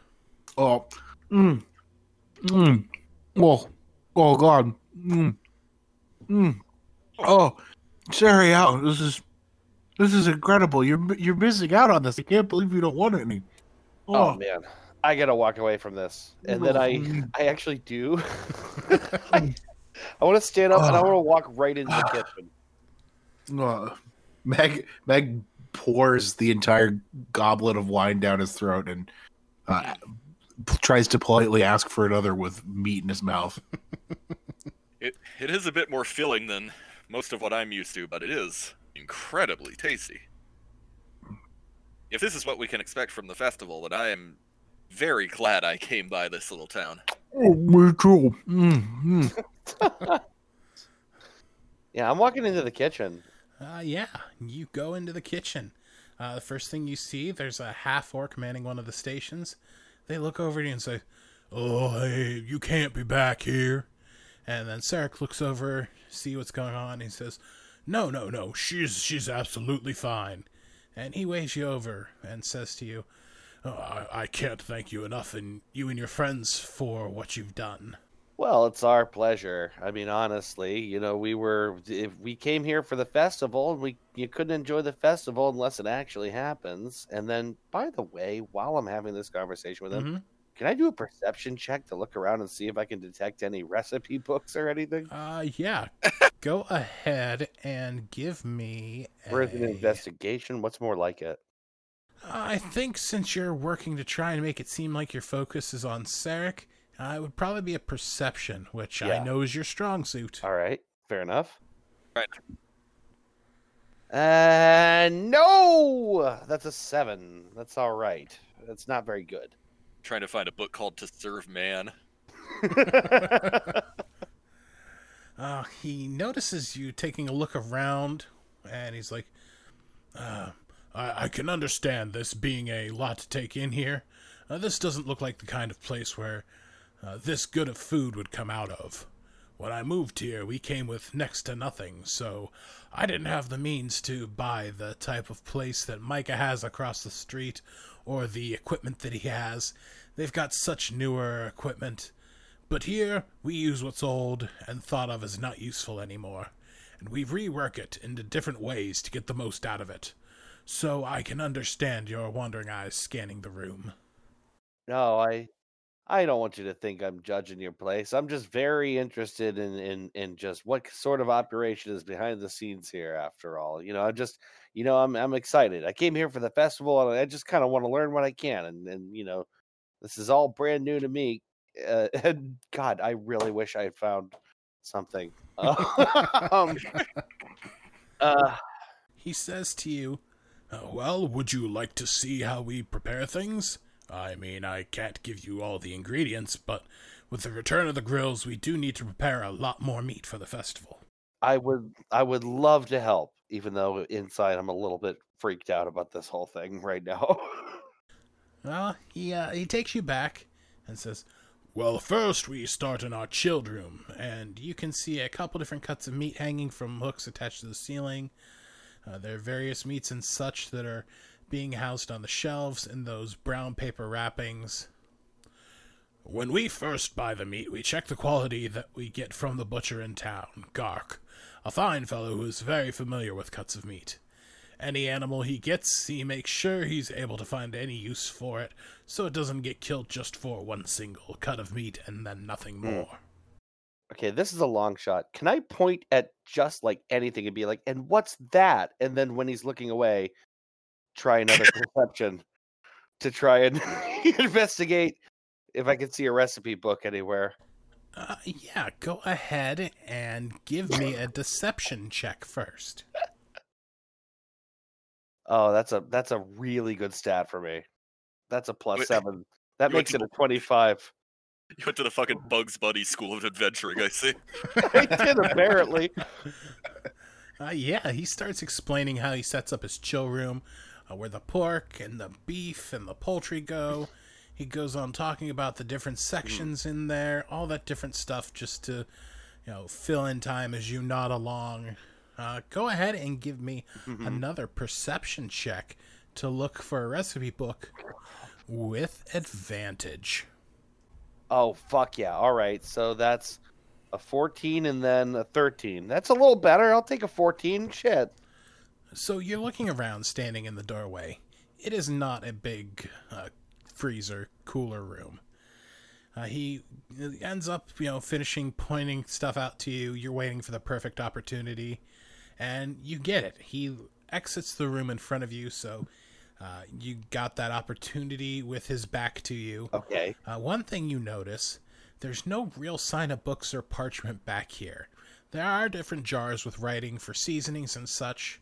oh, mm, mm, oh, oh, God, mm, mm, oh, Sherry, out. This is this is incredible. You're you're missing out on this. I can't believe you don't want any. Oh, man, I gotta walk away from this, and then I Mm. I actually do. [LAUGHS] [LAUGHS] I, want to stand up and I Oh. want to walk right into the kitchen. Uh, Meg Meg pours the entire goblet of wine down his throat and uh, p- tries to politely ask for another with meat in his mouth. [LAUGHS] It it is a bit more filling than most of what I'm used to, but it is incredibly tasty. If this is what we can expect from the festival, then I am very glad I came by this little town. Oh, me too. Mm, mm. [LAUGHS] Yeah, I'm walking into the kitchen. Uh, yeah, you go into the kitchen. Uh, the first thing you see, there's a half orc manning one of the stations. They look over at you and say, Oh, hey, you can't be back here. And then Sarek looks over, see what's going on. He says, No, no, no, she's she's absolutely fine. And he waves you over and says to you, oh, I, I can't thank you enough, and you and your friends for what you've done. Well, it's our pleasure. I mean, honestly, you know, we were if we came here for the festival, and we you couldn't enjoy the festival unless it actually happens. And then, by the way, while I'm having this conversation with him, Mhm. can I do a perception check to look around and see if I can detect any recipe [LAUGHS] books or anything? Uh, yeah. Go ahead and give me. Or is it an investigation? What's more like it? I think since you're working to try and make it seem like your focus is on Sarek, uh, it would probably be a perception, which I know is your strong suit. All right, fair enough. Right. Uh, no, that's a seven. That's all right. That's not very good. Trying to find a book called To Serve Man. [LAUGHS] Uh, he notices you taking a look around, and he's like, uh, I, I can understand this being a lot to take in here. Uh, this doesn't look like the kind of place where uh, this good of food would come out of. When I moved here, we came with next to nothing, so I didn't have the means to buy the type of place that Micah has across the street or the equipment that he has. They've got such newer equipment. But here, we use what's old and thought of as not useful anymore, and we rework it into different ways to get the most out of it. So I can understand your wandering eyes scanning the room. no, I, I don't want you to think I'm judging your place. I'm just very interested in in in just what sort of operation is behind the scenes here. After all, you know, I'm just, you know, I'm I'm excited. I came here for the festival, and I just kind of want to learn what I can. And and you know, this is all brand new to me. Uh, [LAUGHS] and God, I really wish I had found something. [LAUGHS] um, uh, He says to you, Uh, well, would you like to see how we prepare things? I mean, I can't give you all the ingredients, but with the return of the grills, we do need to prepare a lot more meat for the festival. I would I would love to help, even though inside I'm a little bit freaked out about this whole thing right now. [LAUGHS] Well, he uh, he takes you back and says, "Well, first we start in our chilled room, and you can see a couple different cuts of meat hanging from hooks attached to the ceiling. Uh, there are various meats and such that are being housed on the shelves in those brown paper wrappings." When we first buy the meat, we check the quality that we get from the butcher in town, Gark, a fine fellow who is very familiar with cuts of meat. Any animal he gets, he makes sure he's able to find any use for it, so it doesn't get killed just for one single cut of meat and then nothing hmm. more. okay, this is a long shot. Can I point at just like anything and be like, and what's that? And then when he's looking away, try another perception to try and [LAUGHS] investigate if I can see a recipe book anywhere. Uh, yeah, go ahead and give me a deception check first. Oh, that's a that's a really good stat for me. That's a plus Wait, seven. That you went makes to it a twenty-five. You went to the fucking Bugs Bunny School of Adventuring, I see. [LAUGHS] I did apparently. [LAUGHS] Uh, yeah, he starts explaining how he sets up his chill room, uh, where the pork and the beef and the poultry go. He goes on talking about the different sections in there, all that different stuff, just to, you know, fill in time as you nod along. Uh, go ahead and give me another perception check to look for a recipe book with advantage. Oh fuck yeah! All right, so that's a fourteen and then a thirteen. That's a little better. I'll take a fourteen. Shit. So you're looking around, standing in the doorway. It is not a big uh, freezer cooler room. Uh, he ends up, you know, finishing pointing stuff out to you. You're waiting for the perfect opportunity, and you get it. He exits the room in front of you, so uh, you got that opportunity with his back to you. Okay. Uh, one thing you notice there's no real sign of books or parchment back here. There are different jars with writing for seasonings and such,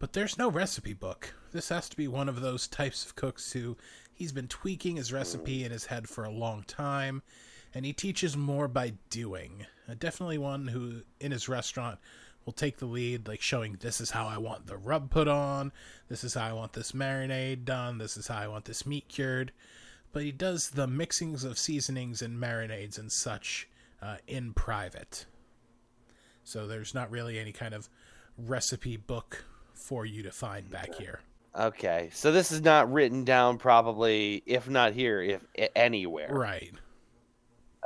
but there's no recipe book. This has to be one of those types of cooks who he's been tweaking his recipe in his head for a long time, and he teaches more by doing. Uh, definitely one who, in his restaurant, will take the lead, like showing this is how I want the rub put on, this is how I want this marinade done, this is how I want this meat cured. But he does the mixings of seasonings and marinades and such uh, in private. So there's not really any kind of recipe book for you to find back here. Okay. So this is not written down, probably, if not here, if anywhere. Right.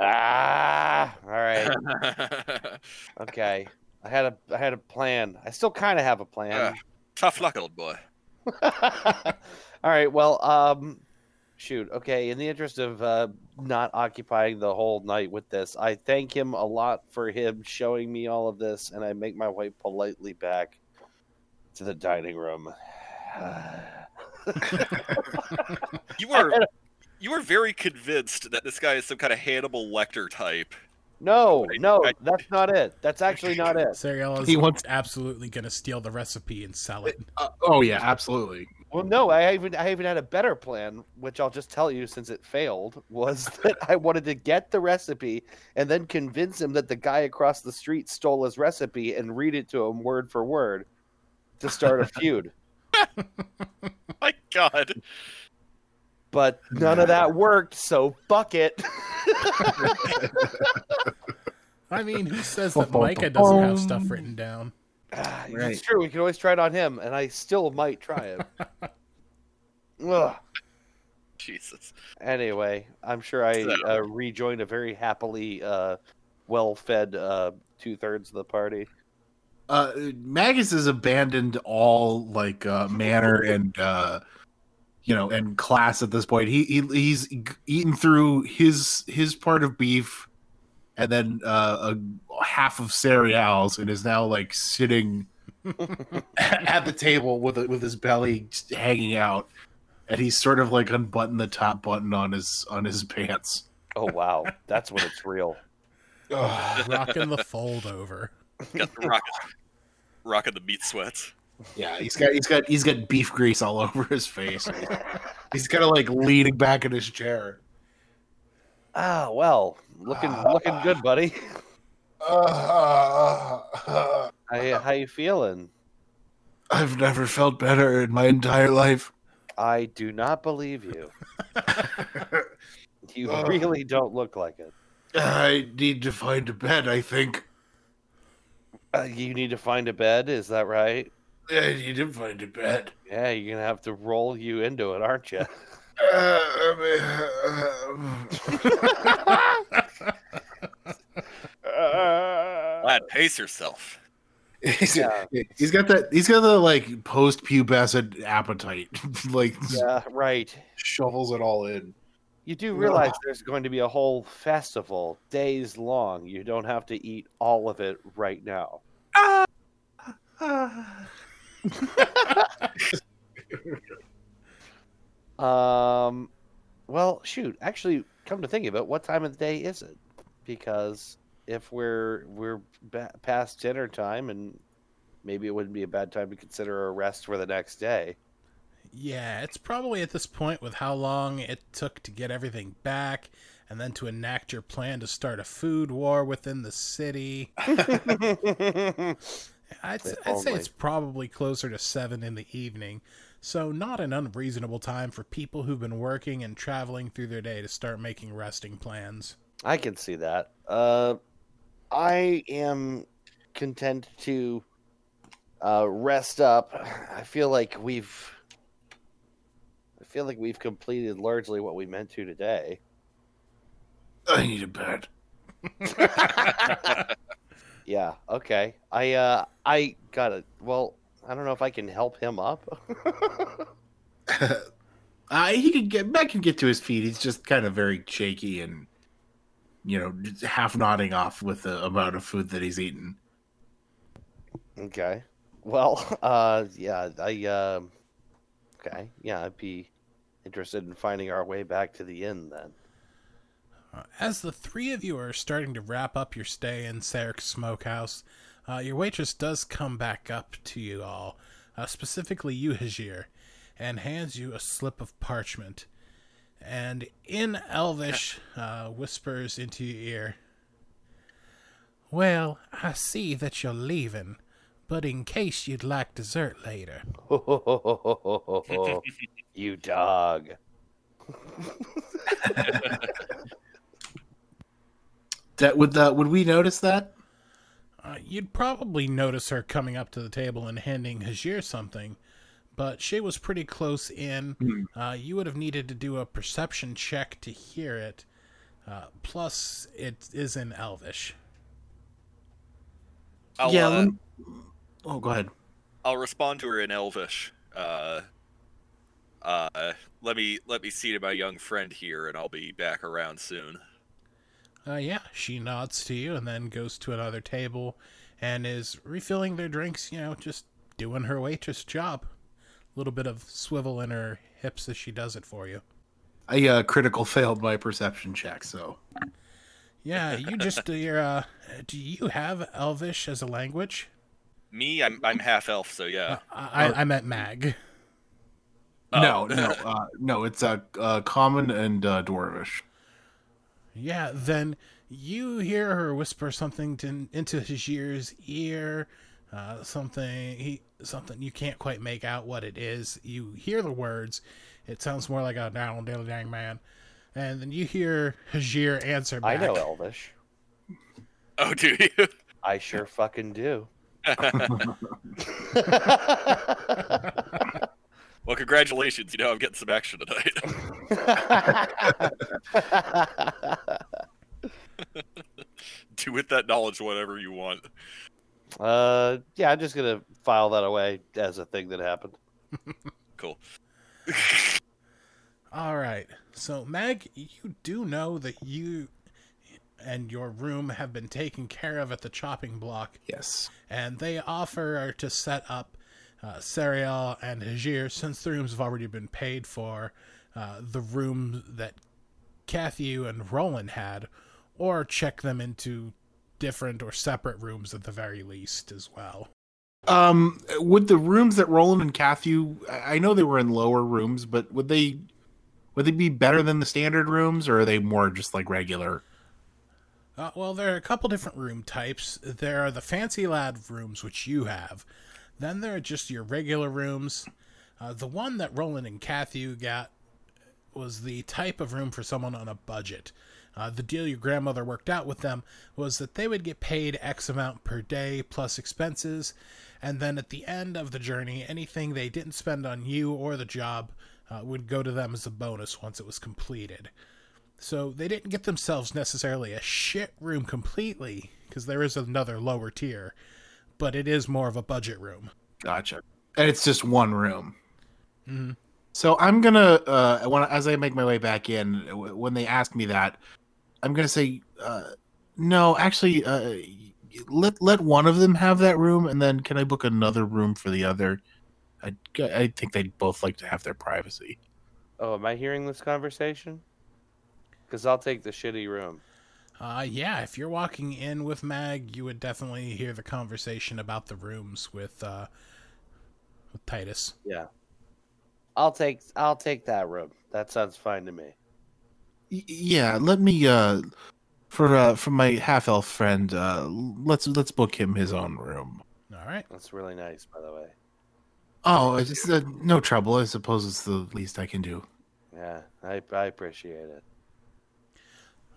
Ah. All right. [LAUGHS] Okay. I had a I had a plan. I still kind of have a plan. Ah. Tough luck, old boy. [LAUGHS] All right. Well, um, shoot. Okay. In the interest of uh, not occupying the whole night with this, I thank him a lot for him showing me all of this, and I make my way politely back to the dining room. [SIGHS] You were [LAUGHS] you were very convinced that this guy is some kind of Hannibal Lecter type. no, I- no, I- that's not it. That's actually not it. Sariel is He wants- absolutely going to steal the recipe and sell it. Uh, oh yeah, absolutely. Well, no, I even I even had a better plan, which I'll just tell you since it failed, was [LAUGHS] that I wanted to get the recipe and then convince him that the guy across the street stole his recipe and read it to him word for word to start a feud. [LAUGHS] My God. But none of that worked, so fuck it. I mean, who says that Micah doesn't have stuff written down? Ah, Right. It's true. We can always try it on him, and I still might try it. [LAUGHS] Ugh. Jesus. Anyway, I'm sure I uh, rejoined a very happily uh, well-fed uh, two thirds of the party. Uh, Magus has abandoned all like uh, manner and uh, you know and class at this point. He, he he's eaten through his his part of beef and then uh, a half of Sariel's and is now like sitting [LAUGHS] at the table with with his belly hanging out, and he's sort of like unbuttoned the top button on his on his pants. Oh wow, that's when it's real. [LAUGHS] Rocking the fold over. [LAUGHS] Got the rocket. Rocking the meat sweats. Yeah, he's got he's got he's got beef grease all over his face. he's kind of like leaning back in his chair. Ah, well, looking looking good, buddy. Uh, [LAUGHS] How, how you feeling? I've never felt better in my entire life. I do not believe you. [LAUGHS] You Ugh. really don't look like it. I need to find a bed. I think Uh, you need to find a bed, is that right? I need to find a bed. Yeah, you're gonna have to roll you into it, aren't you? [LAUGHS] Uh, Lad, pace yourself. he's, Yeah. he's got that. He's got the like post pubescent appetite. [LAUGHS] like yeah, right. shovels it all in. You do realize there's going to be a whole festival, days long. You don't have to eat all of it right now. Um, well, shoot. Actually, come to think of it, what time of the day is it? Because if we're we're ba- past dinner time, and maybe it wouldn't be a bad time to consider a rest for the next day. Yeah, it's probably at this point with how long it took to get everything back and then to enact your plan to start a food war within the city. [LAUGHS] I'd, I'd say it's probably closer to 7 in the evening, so not an unreasonable time for people who've been working and traveling through their day to start making resting plans. I can see that. Uh, I am content to uh, rest up. I feel like we've. I feel like we've completed largely what we meant to today. I need a bed. [LAUGHS] Yeah. Okay. I uh I got it. Well, I don't know if I can help him up. [LAUGHS] uh, he can get Matt can get to his feet. He's just kind of very shaky and you know half nodding off with the amount of food that he's eaten. okay. Well, [LAUGHS] uh, yeah. I um. okay. Yeah, I'd be interested in finding our way back to the inn then. As the three of you are starting to wrap up your stay in Sarek's smokehouse, uh, your waitress does come back up to you all, uh, specifically you, Hajir, and hands you a slip of parchment. And in Elvish, uh, whispers into your ear, Well, I see that you're leaving, but in case you'd like dessert later. [LAUGHS] you dog. [LAUGHS] That would that would we notice that? Uh, you'd probably notice her coming up to the table and handing Hajir something, but she was pretty close in. Hmm. Uh, you would have needed to do a perception check to hear it. Uh, plus, it is in Elvish. I'll, yeah. uh, let me- oh, go ahead. I'll respond to her in Elvish. Uh, uh, let me let me see to my young friend here, and I'll be back around soon. Uh, yeah, she nods to you and then goes to another table and is refilling their drinks, you know, just doing her waitress job. A little bit of swivel in her hips as she does it for you. I uh, critical failed my perception check, so Yeah, you just, uh, you're, uh, do you have Elvish as a language? Me, I'm I'm half elf, so yeah. Uh, I, I meant Mag. Oh. no, no, [LAUGHS] uh, no. It's uh, uh, common and uh, dwarvish. Yeah, then you hear her whisper something to, into Hajir's ear. Uh, something he something you can't quite make out what it is. You hear the words. It sounds more like a down dilly dang man. And then you hear Hajir answer I back. know Elvish. Oh, do you? [LAUGHS] I sure fucking do. [LAUGHS] well, congratulations. You know I'm getting some action tonight. [LAUGHS] Do with that knowledge whatever you want. uh, yeah, I'm just gonna file that away as a thing that happened. [LAUGHS] Cool. All right. So, Meg, you do know that you and your room have been taken care of at the chopping block. Yes. and they offer to set up uh, Sariel and Hajir, since the rooms have already been paid for, uh, the room that Kathy and Roland had, or check them into different or separate rooms at the very least as well. Um, would the rooms that Roland and Cathy, I I know they were in lower rooms, but would they would they be better than the standard rooms, or are they more just like regular? Uh, well, there are a couple different room types. There are the fancy lad rooms, which you have. Then there are just your regular rooms. Uh, the one that Roland and Cathy got was the type of room for someone on a budget. Uh, the deal your grandmother worked out with them was that they would get paid X amount per day plus expenses, and then at the end of the journey, anything they didn't spend on you or the job uh, would go to them as a bonus once it was completed. So they didn't get themselves necessarily a shit room completely, because there is another lower tier, but it is more of a budget room. Gotcha. And it's just one room. hmm So I'm gonna uh, when as I make my way back in, when they ask me that, I'm gonna say, uh, no, actually, uh, let let one of them have that room, and then can I book another room for the other? I I think they'd both like to have their privacy. Oh, am I hearing this conversation? Because I'll take the shitty room. Uh, yeah, if you're walking in with Mag, you would definitely hear the conversation about the rooms with uh, with Titus. Yeah. I'll take I'll take that room. That sounds fine to me. Y- yeah, let me uh, for uh, for my half elf friend, uh, let's let's book him his own room. All right. That's really nice, by the way. Oh, it's uh, no trouble. I suppose it's the least I can do. Yeah, I I appreciate it.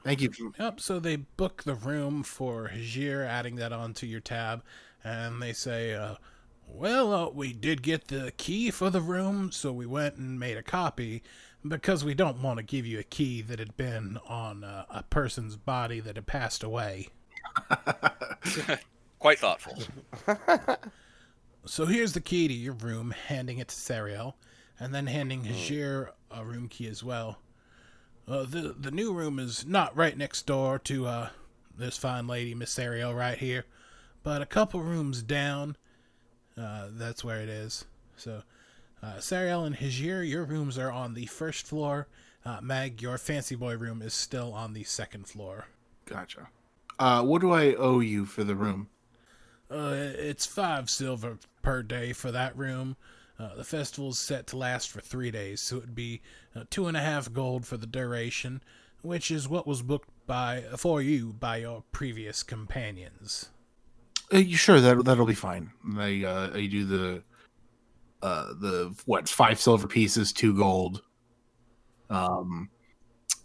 Thank you. Yep. So they book the room for Hajir, adding that onto your tab, and they say, uh, "Well, uh, we did get the key for the room, so we went and made a copy." Because we don't want to give you a key that had been on uh, a person's body that had passed away. [LAUGHS] Quite thoughtful. [LAUGHS] So here's the key to your room, handing it to Sariel, and then handing Hajir a room key as well. Uh, the the new room is not right next door to uh this fine lady, Miss Sariel, right here, but a couple rooms down. Uh, that's where it is. So, uh, Sariel and Hajir, your rooms are on the first floor. Uh, Mag, your fancy boy room is still on the second floor. Gotcha. Uh, what do I owe you for the room? Uh, it's five silver per day for that room. Uh, the festival's set to last for three days, so it'd be uh, two and a half gold for the duration, which is what was booked by for you by your previous companions. Uh, you sure that that'll be fine. I uh, I do the uh the what five silver pieces, two gold, um,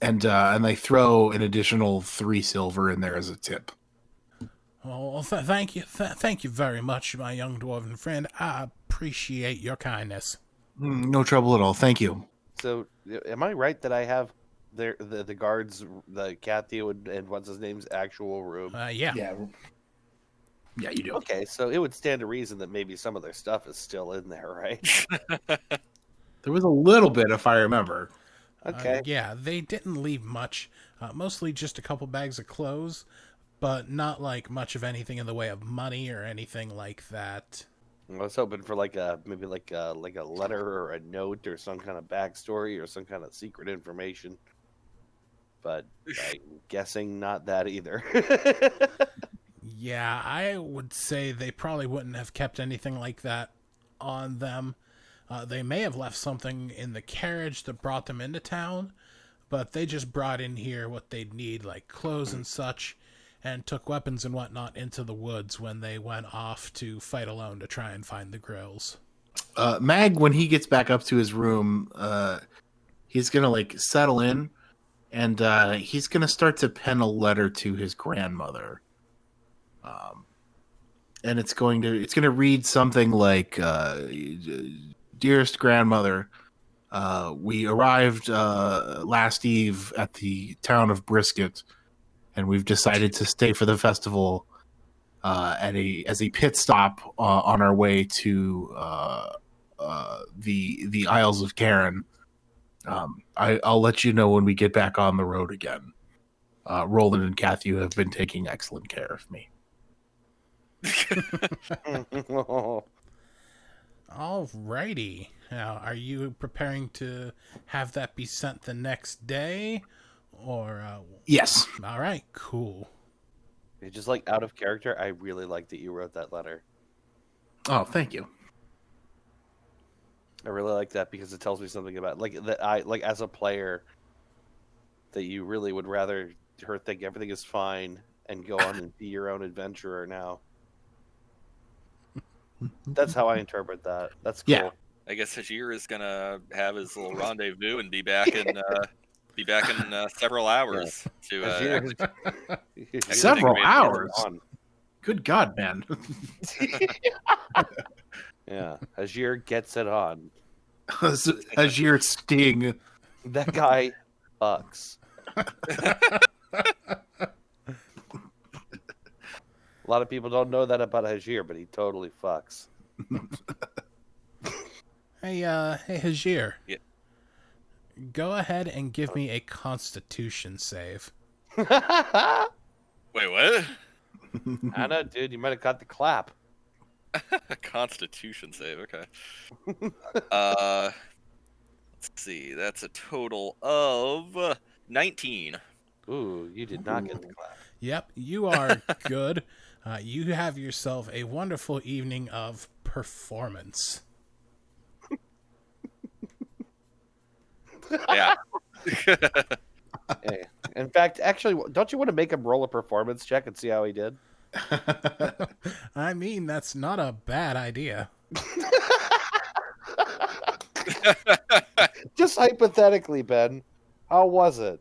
and uh, and I throw an additional three silver in there as a tip. Oh, th- thank you, th- thank you very much, my young dwarven friend. I appreciate your kindness. Mm, No trouble at all. Thank you. So, am I right that I have their the, the guards, the Kathy and, and what's his name's actual room? Uh, yeah. Yeah, yeah, you do. Okay, so it would stand to reason that maybe some of their stuff is still in there, right? [LAUGHS] There was a little bit, if I remember. Uh, Okay. yeah, they didn't leave much. Uh, mostly just a couple bags of clothes, but not like much of anything in the way of money or anything like that. I was hoping for like a maybe like a like a letter or a note or some kind of backstory or some kind of secret information. But I'm guessing not that either. [LAUGHS] Yeah, I would say they probably wouldn't have kept anything like that on them. Uh, they may have left something in the carriage that brought them into town, but they just brought in here what they'd need, like clothes and such, and took weapons and whatnot into the woods when they went off to fight alone to try and find the grills. Uh, Mag, when he gets back up to his room, uh, he's gonna like settle in, and uh, he's gonna start to pen a letter to his grandmother. Um, and it's going to it's going to read something like, uh, "Dearest grandmother, uh, we arrived uh, last eve at the town of Brisket, and we've decided to stay for the festival." Uh, at a as a pit stop uh, on our way to uh, uh, the the Isles of Karen. Um, I, I'll let you know when we get back on the road again. Uh, Roland and Cathy have been taking excellent care of me. [LAUGHS] Alrighty. Now, are you preparing to have that be sent the next day? Or, uh, Yes. alright, cool. just like out of character, I really like that you wrote that letter. Oh, thank you. I really like that because it tells me something about like that I like as a player that you really would rather her think everything is fine and go on and be your own adventurer now. That's how I interpret that. That's cool. Yeah. I guess Hajir is gonna have his little rendezvous and be back in uh, be back in uh, several [LAUGHS] hours to uh, Hajir- [LAUGHS] [LAUGHS] actually- Several hours? on. Good God, man. Yeah, Hajir gets it on. Azir Sting. That guy fucks. A lot of people don't know that about Hajir, but he totally fucks. Hey, uh, hey, Hajir. Yeah. Go ahead and give me a Constitution save. [LAUGHS] Wait, what? [LAUGHS] I know, dude. You might have caught the clap. [LAUGHS] Constitution save. Okay. uh, let's see. That's a total of nineteen. Ooh, you did not get the clap. Yep, you are good. Uh, you have yourself a wonderful evening of performance. Yeah. Hey, In fact, actually, don't you want to make him roll a performance check and see how he did? [LAUGHS] I mean, that's not a bad idea. [LAUGHS] Just hypothetically, Ben, how was it?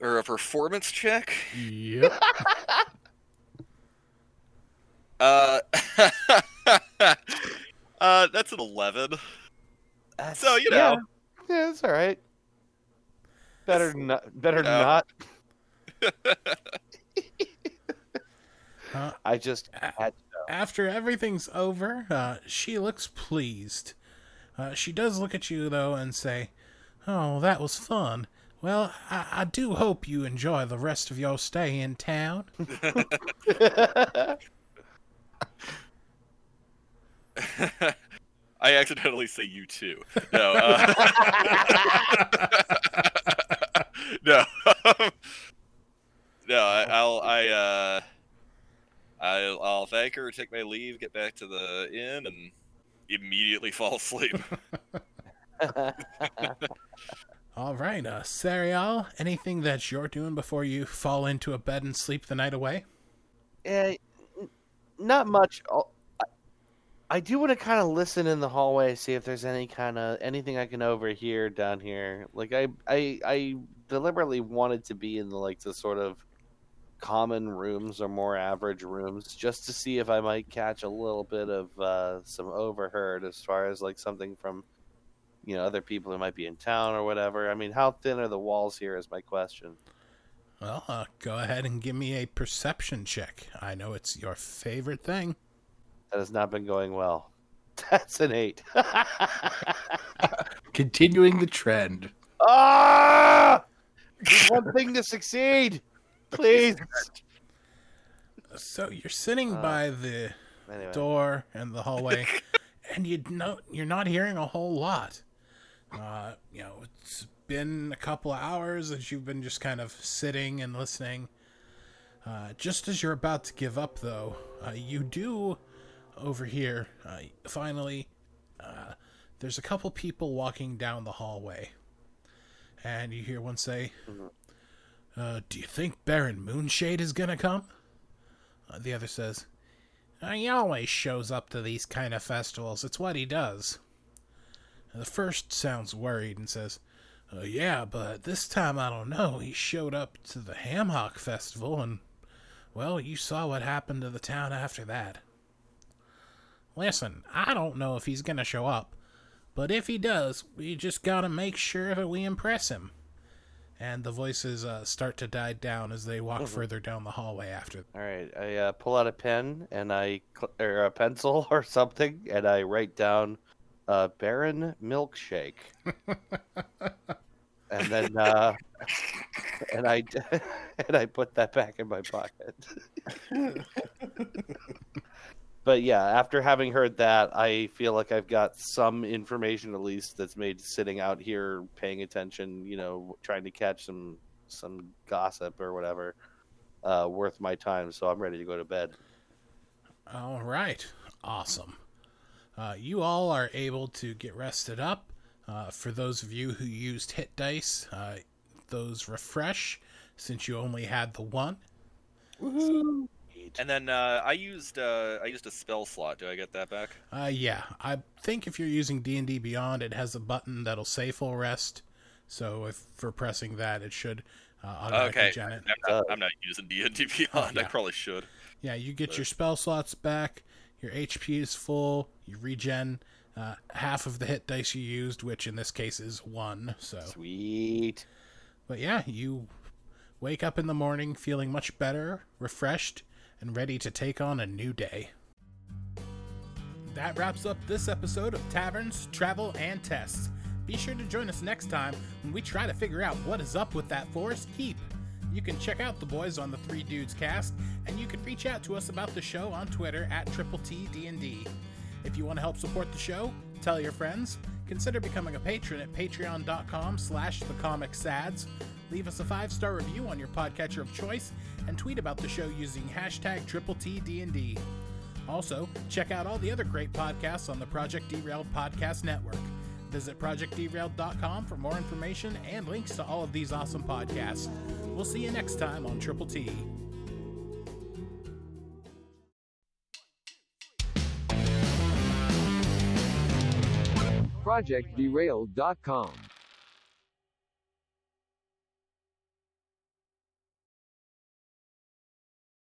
or a performance check. Yep. Uh, [LAUGHS] uh, that's an eleven. That's- So you know, yeah, it's all right. Better than not. Better than Yeah. not. [LAUGHS] Uh, I just had after everything's over, uh, she looks pleased. Uh, she does look at you, though, and say, Oh, that was fun. Well, I, I do hope you enjoy the rest of your stay in town. [LAUGHS] [LAUGHS] I accidentally say you too. No. Uh, [LAUGHS] no. [LAUGHS] no. I, I'll. I. Uh, I'll, I'll thank her, take my leave, get back to the inn, and immediately fall asleep. [LAUGHS] All right, uh, Sariel, anything that you're doing before you fall into a bed and sleep the night away? Eh, not much. I do want to kind of listen in the hallway, see if there's any kind of anything I can overhear down here. Like I, I, I deliberately wanted to be in the like the sort of common rooms or more average rooms, just to see if I might catch a little bit of uh, some overheard as far as like something from, you know, other people who might be in town or whatever. I mean, how thin are the walls here? Is my question. Well, uh, go ahead and give me a perception check. I know it's your favorite thing. That has not been going well. [LAUGHS] That's an eight. [LAUGHS] Continuing the trend. Ah! One thing to succeed, please. So you're sitting Uh, by the Anyway, door and the hallway, [LAUGHS] and you know you're not hearing a whole lot. Uh, you know, it's been a couple of hours that you've been just kind of sitting and listening. Uh, just as you're about to give up, though, uh, you do overhear. Uh, finally, uh, there's a couple people walking down the hallway, and you hear one say, uh, "Do you think Baron Moonshade is gonna come?" Uh, the other says, uh, he always shows up to these kind of festivals. It's what he does. And the first sounds worried and says, uh, Yeah, but this time I don't know. He showed up to the Hamhock Festival, and, well, you saw what happened to the town after that. Listen, I don't know if he's going to show up, but if he does, we just gotta make sure that we impress him. And the voices uh, start to die down as they walk further down the hallway after. all right. I uh, pull out a pen and I cl- or a pencil [LAUGHS] or something, and I write down uh, Baron Milkshake, [LAUGHS] and then uh, and I [LAUGHS] and I put that back in my pocket. But yeah, after having heard that, I feel like I've got some information at least that's made sitting out here paying attention, you know, trying to catch some some gossip or whatever, uh, worth my time. So I'm ready to go to bed. All right. Awesome. Uh, you all are able to get rested up. Uh, for those of you who used hit dice, uh, those refresh since you only had the one. Woohoo! And then uh, I used uh, I used a spell slot. Do I get that back? Uh, yeah, I think if you're using D and D Beyond, it has a button that'll say full rest. So if for pressing that, it should uh, automatically Okay. gen it. I'm not, I'm not using D and D [LAUGHS] Beyond. I probably should. Yeah, you get your spell slots back. Your HP is full. You regen uh, half of the hit dice you used, which in this case is one. So, Sweet. but yeah, you wake up in the morning feeling much better, refreshed, and ready to take on a new day. That wraps up this episode of Taverns, Travel, and Tests. Be sure to join us next time when we try to figure out what is up with that forest keep. You can check out the boys on the Three Dudes cast, and you can reach out to us about the show on Twitter at Triple T D&D. If you want to help support the show, tell your friends, consider becoming a patron at patreon.com slash the comic sads. Leave us a five-star review on your podcatcher of choice, and tweet about the show using hashtag Triple T D&D. Also, check out all the other great podcasts on the Project Derailed Podcast Network. Visit ProjectDerailed.com for more information and links to all of these awesome podcasts. We'll see you next time on Triple T. ProjectDerailed.com.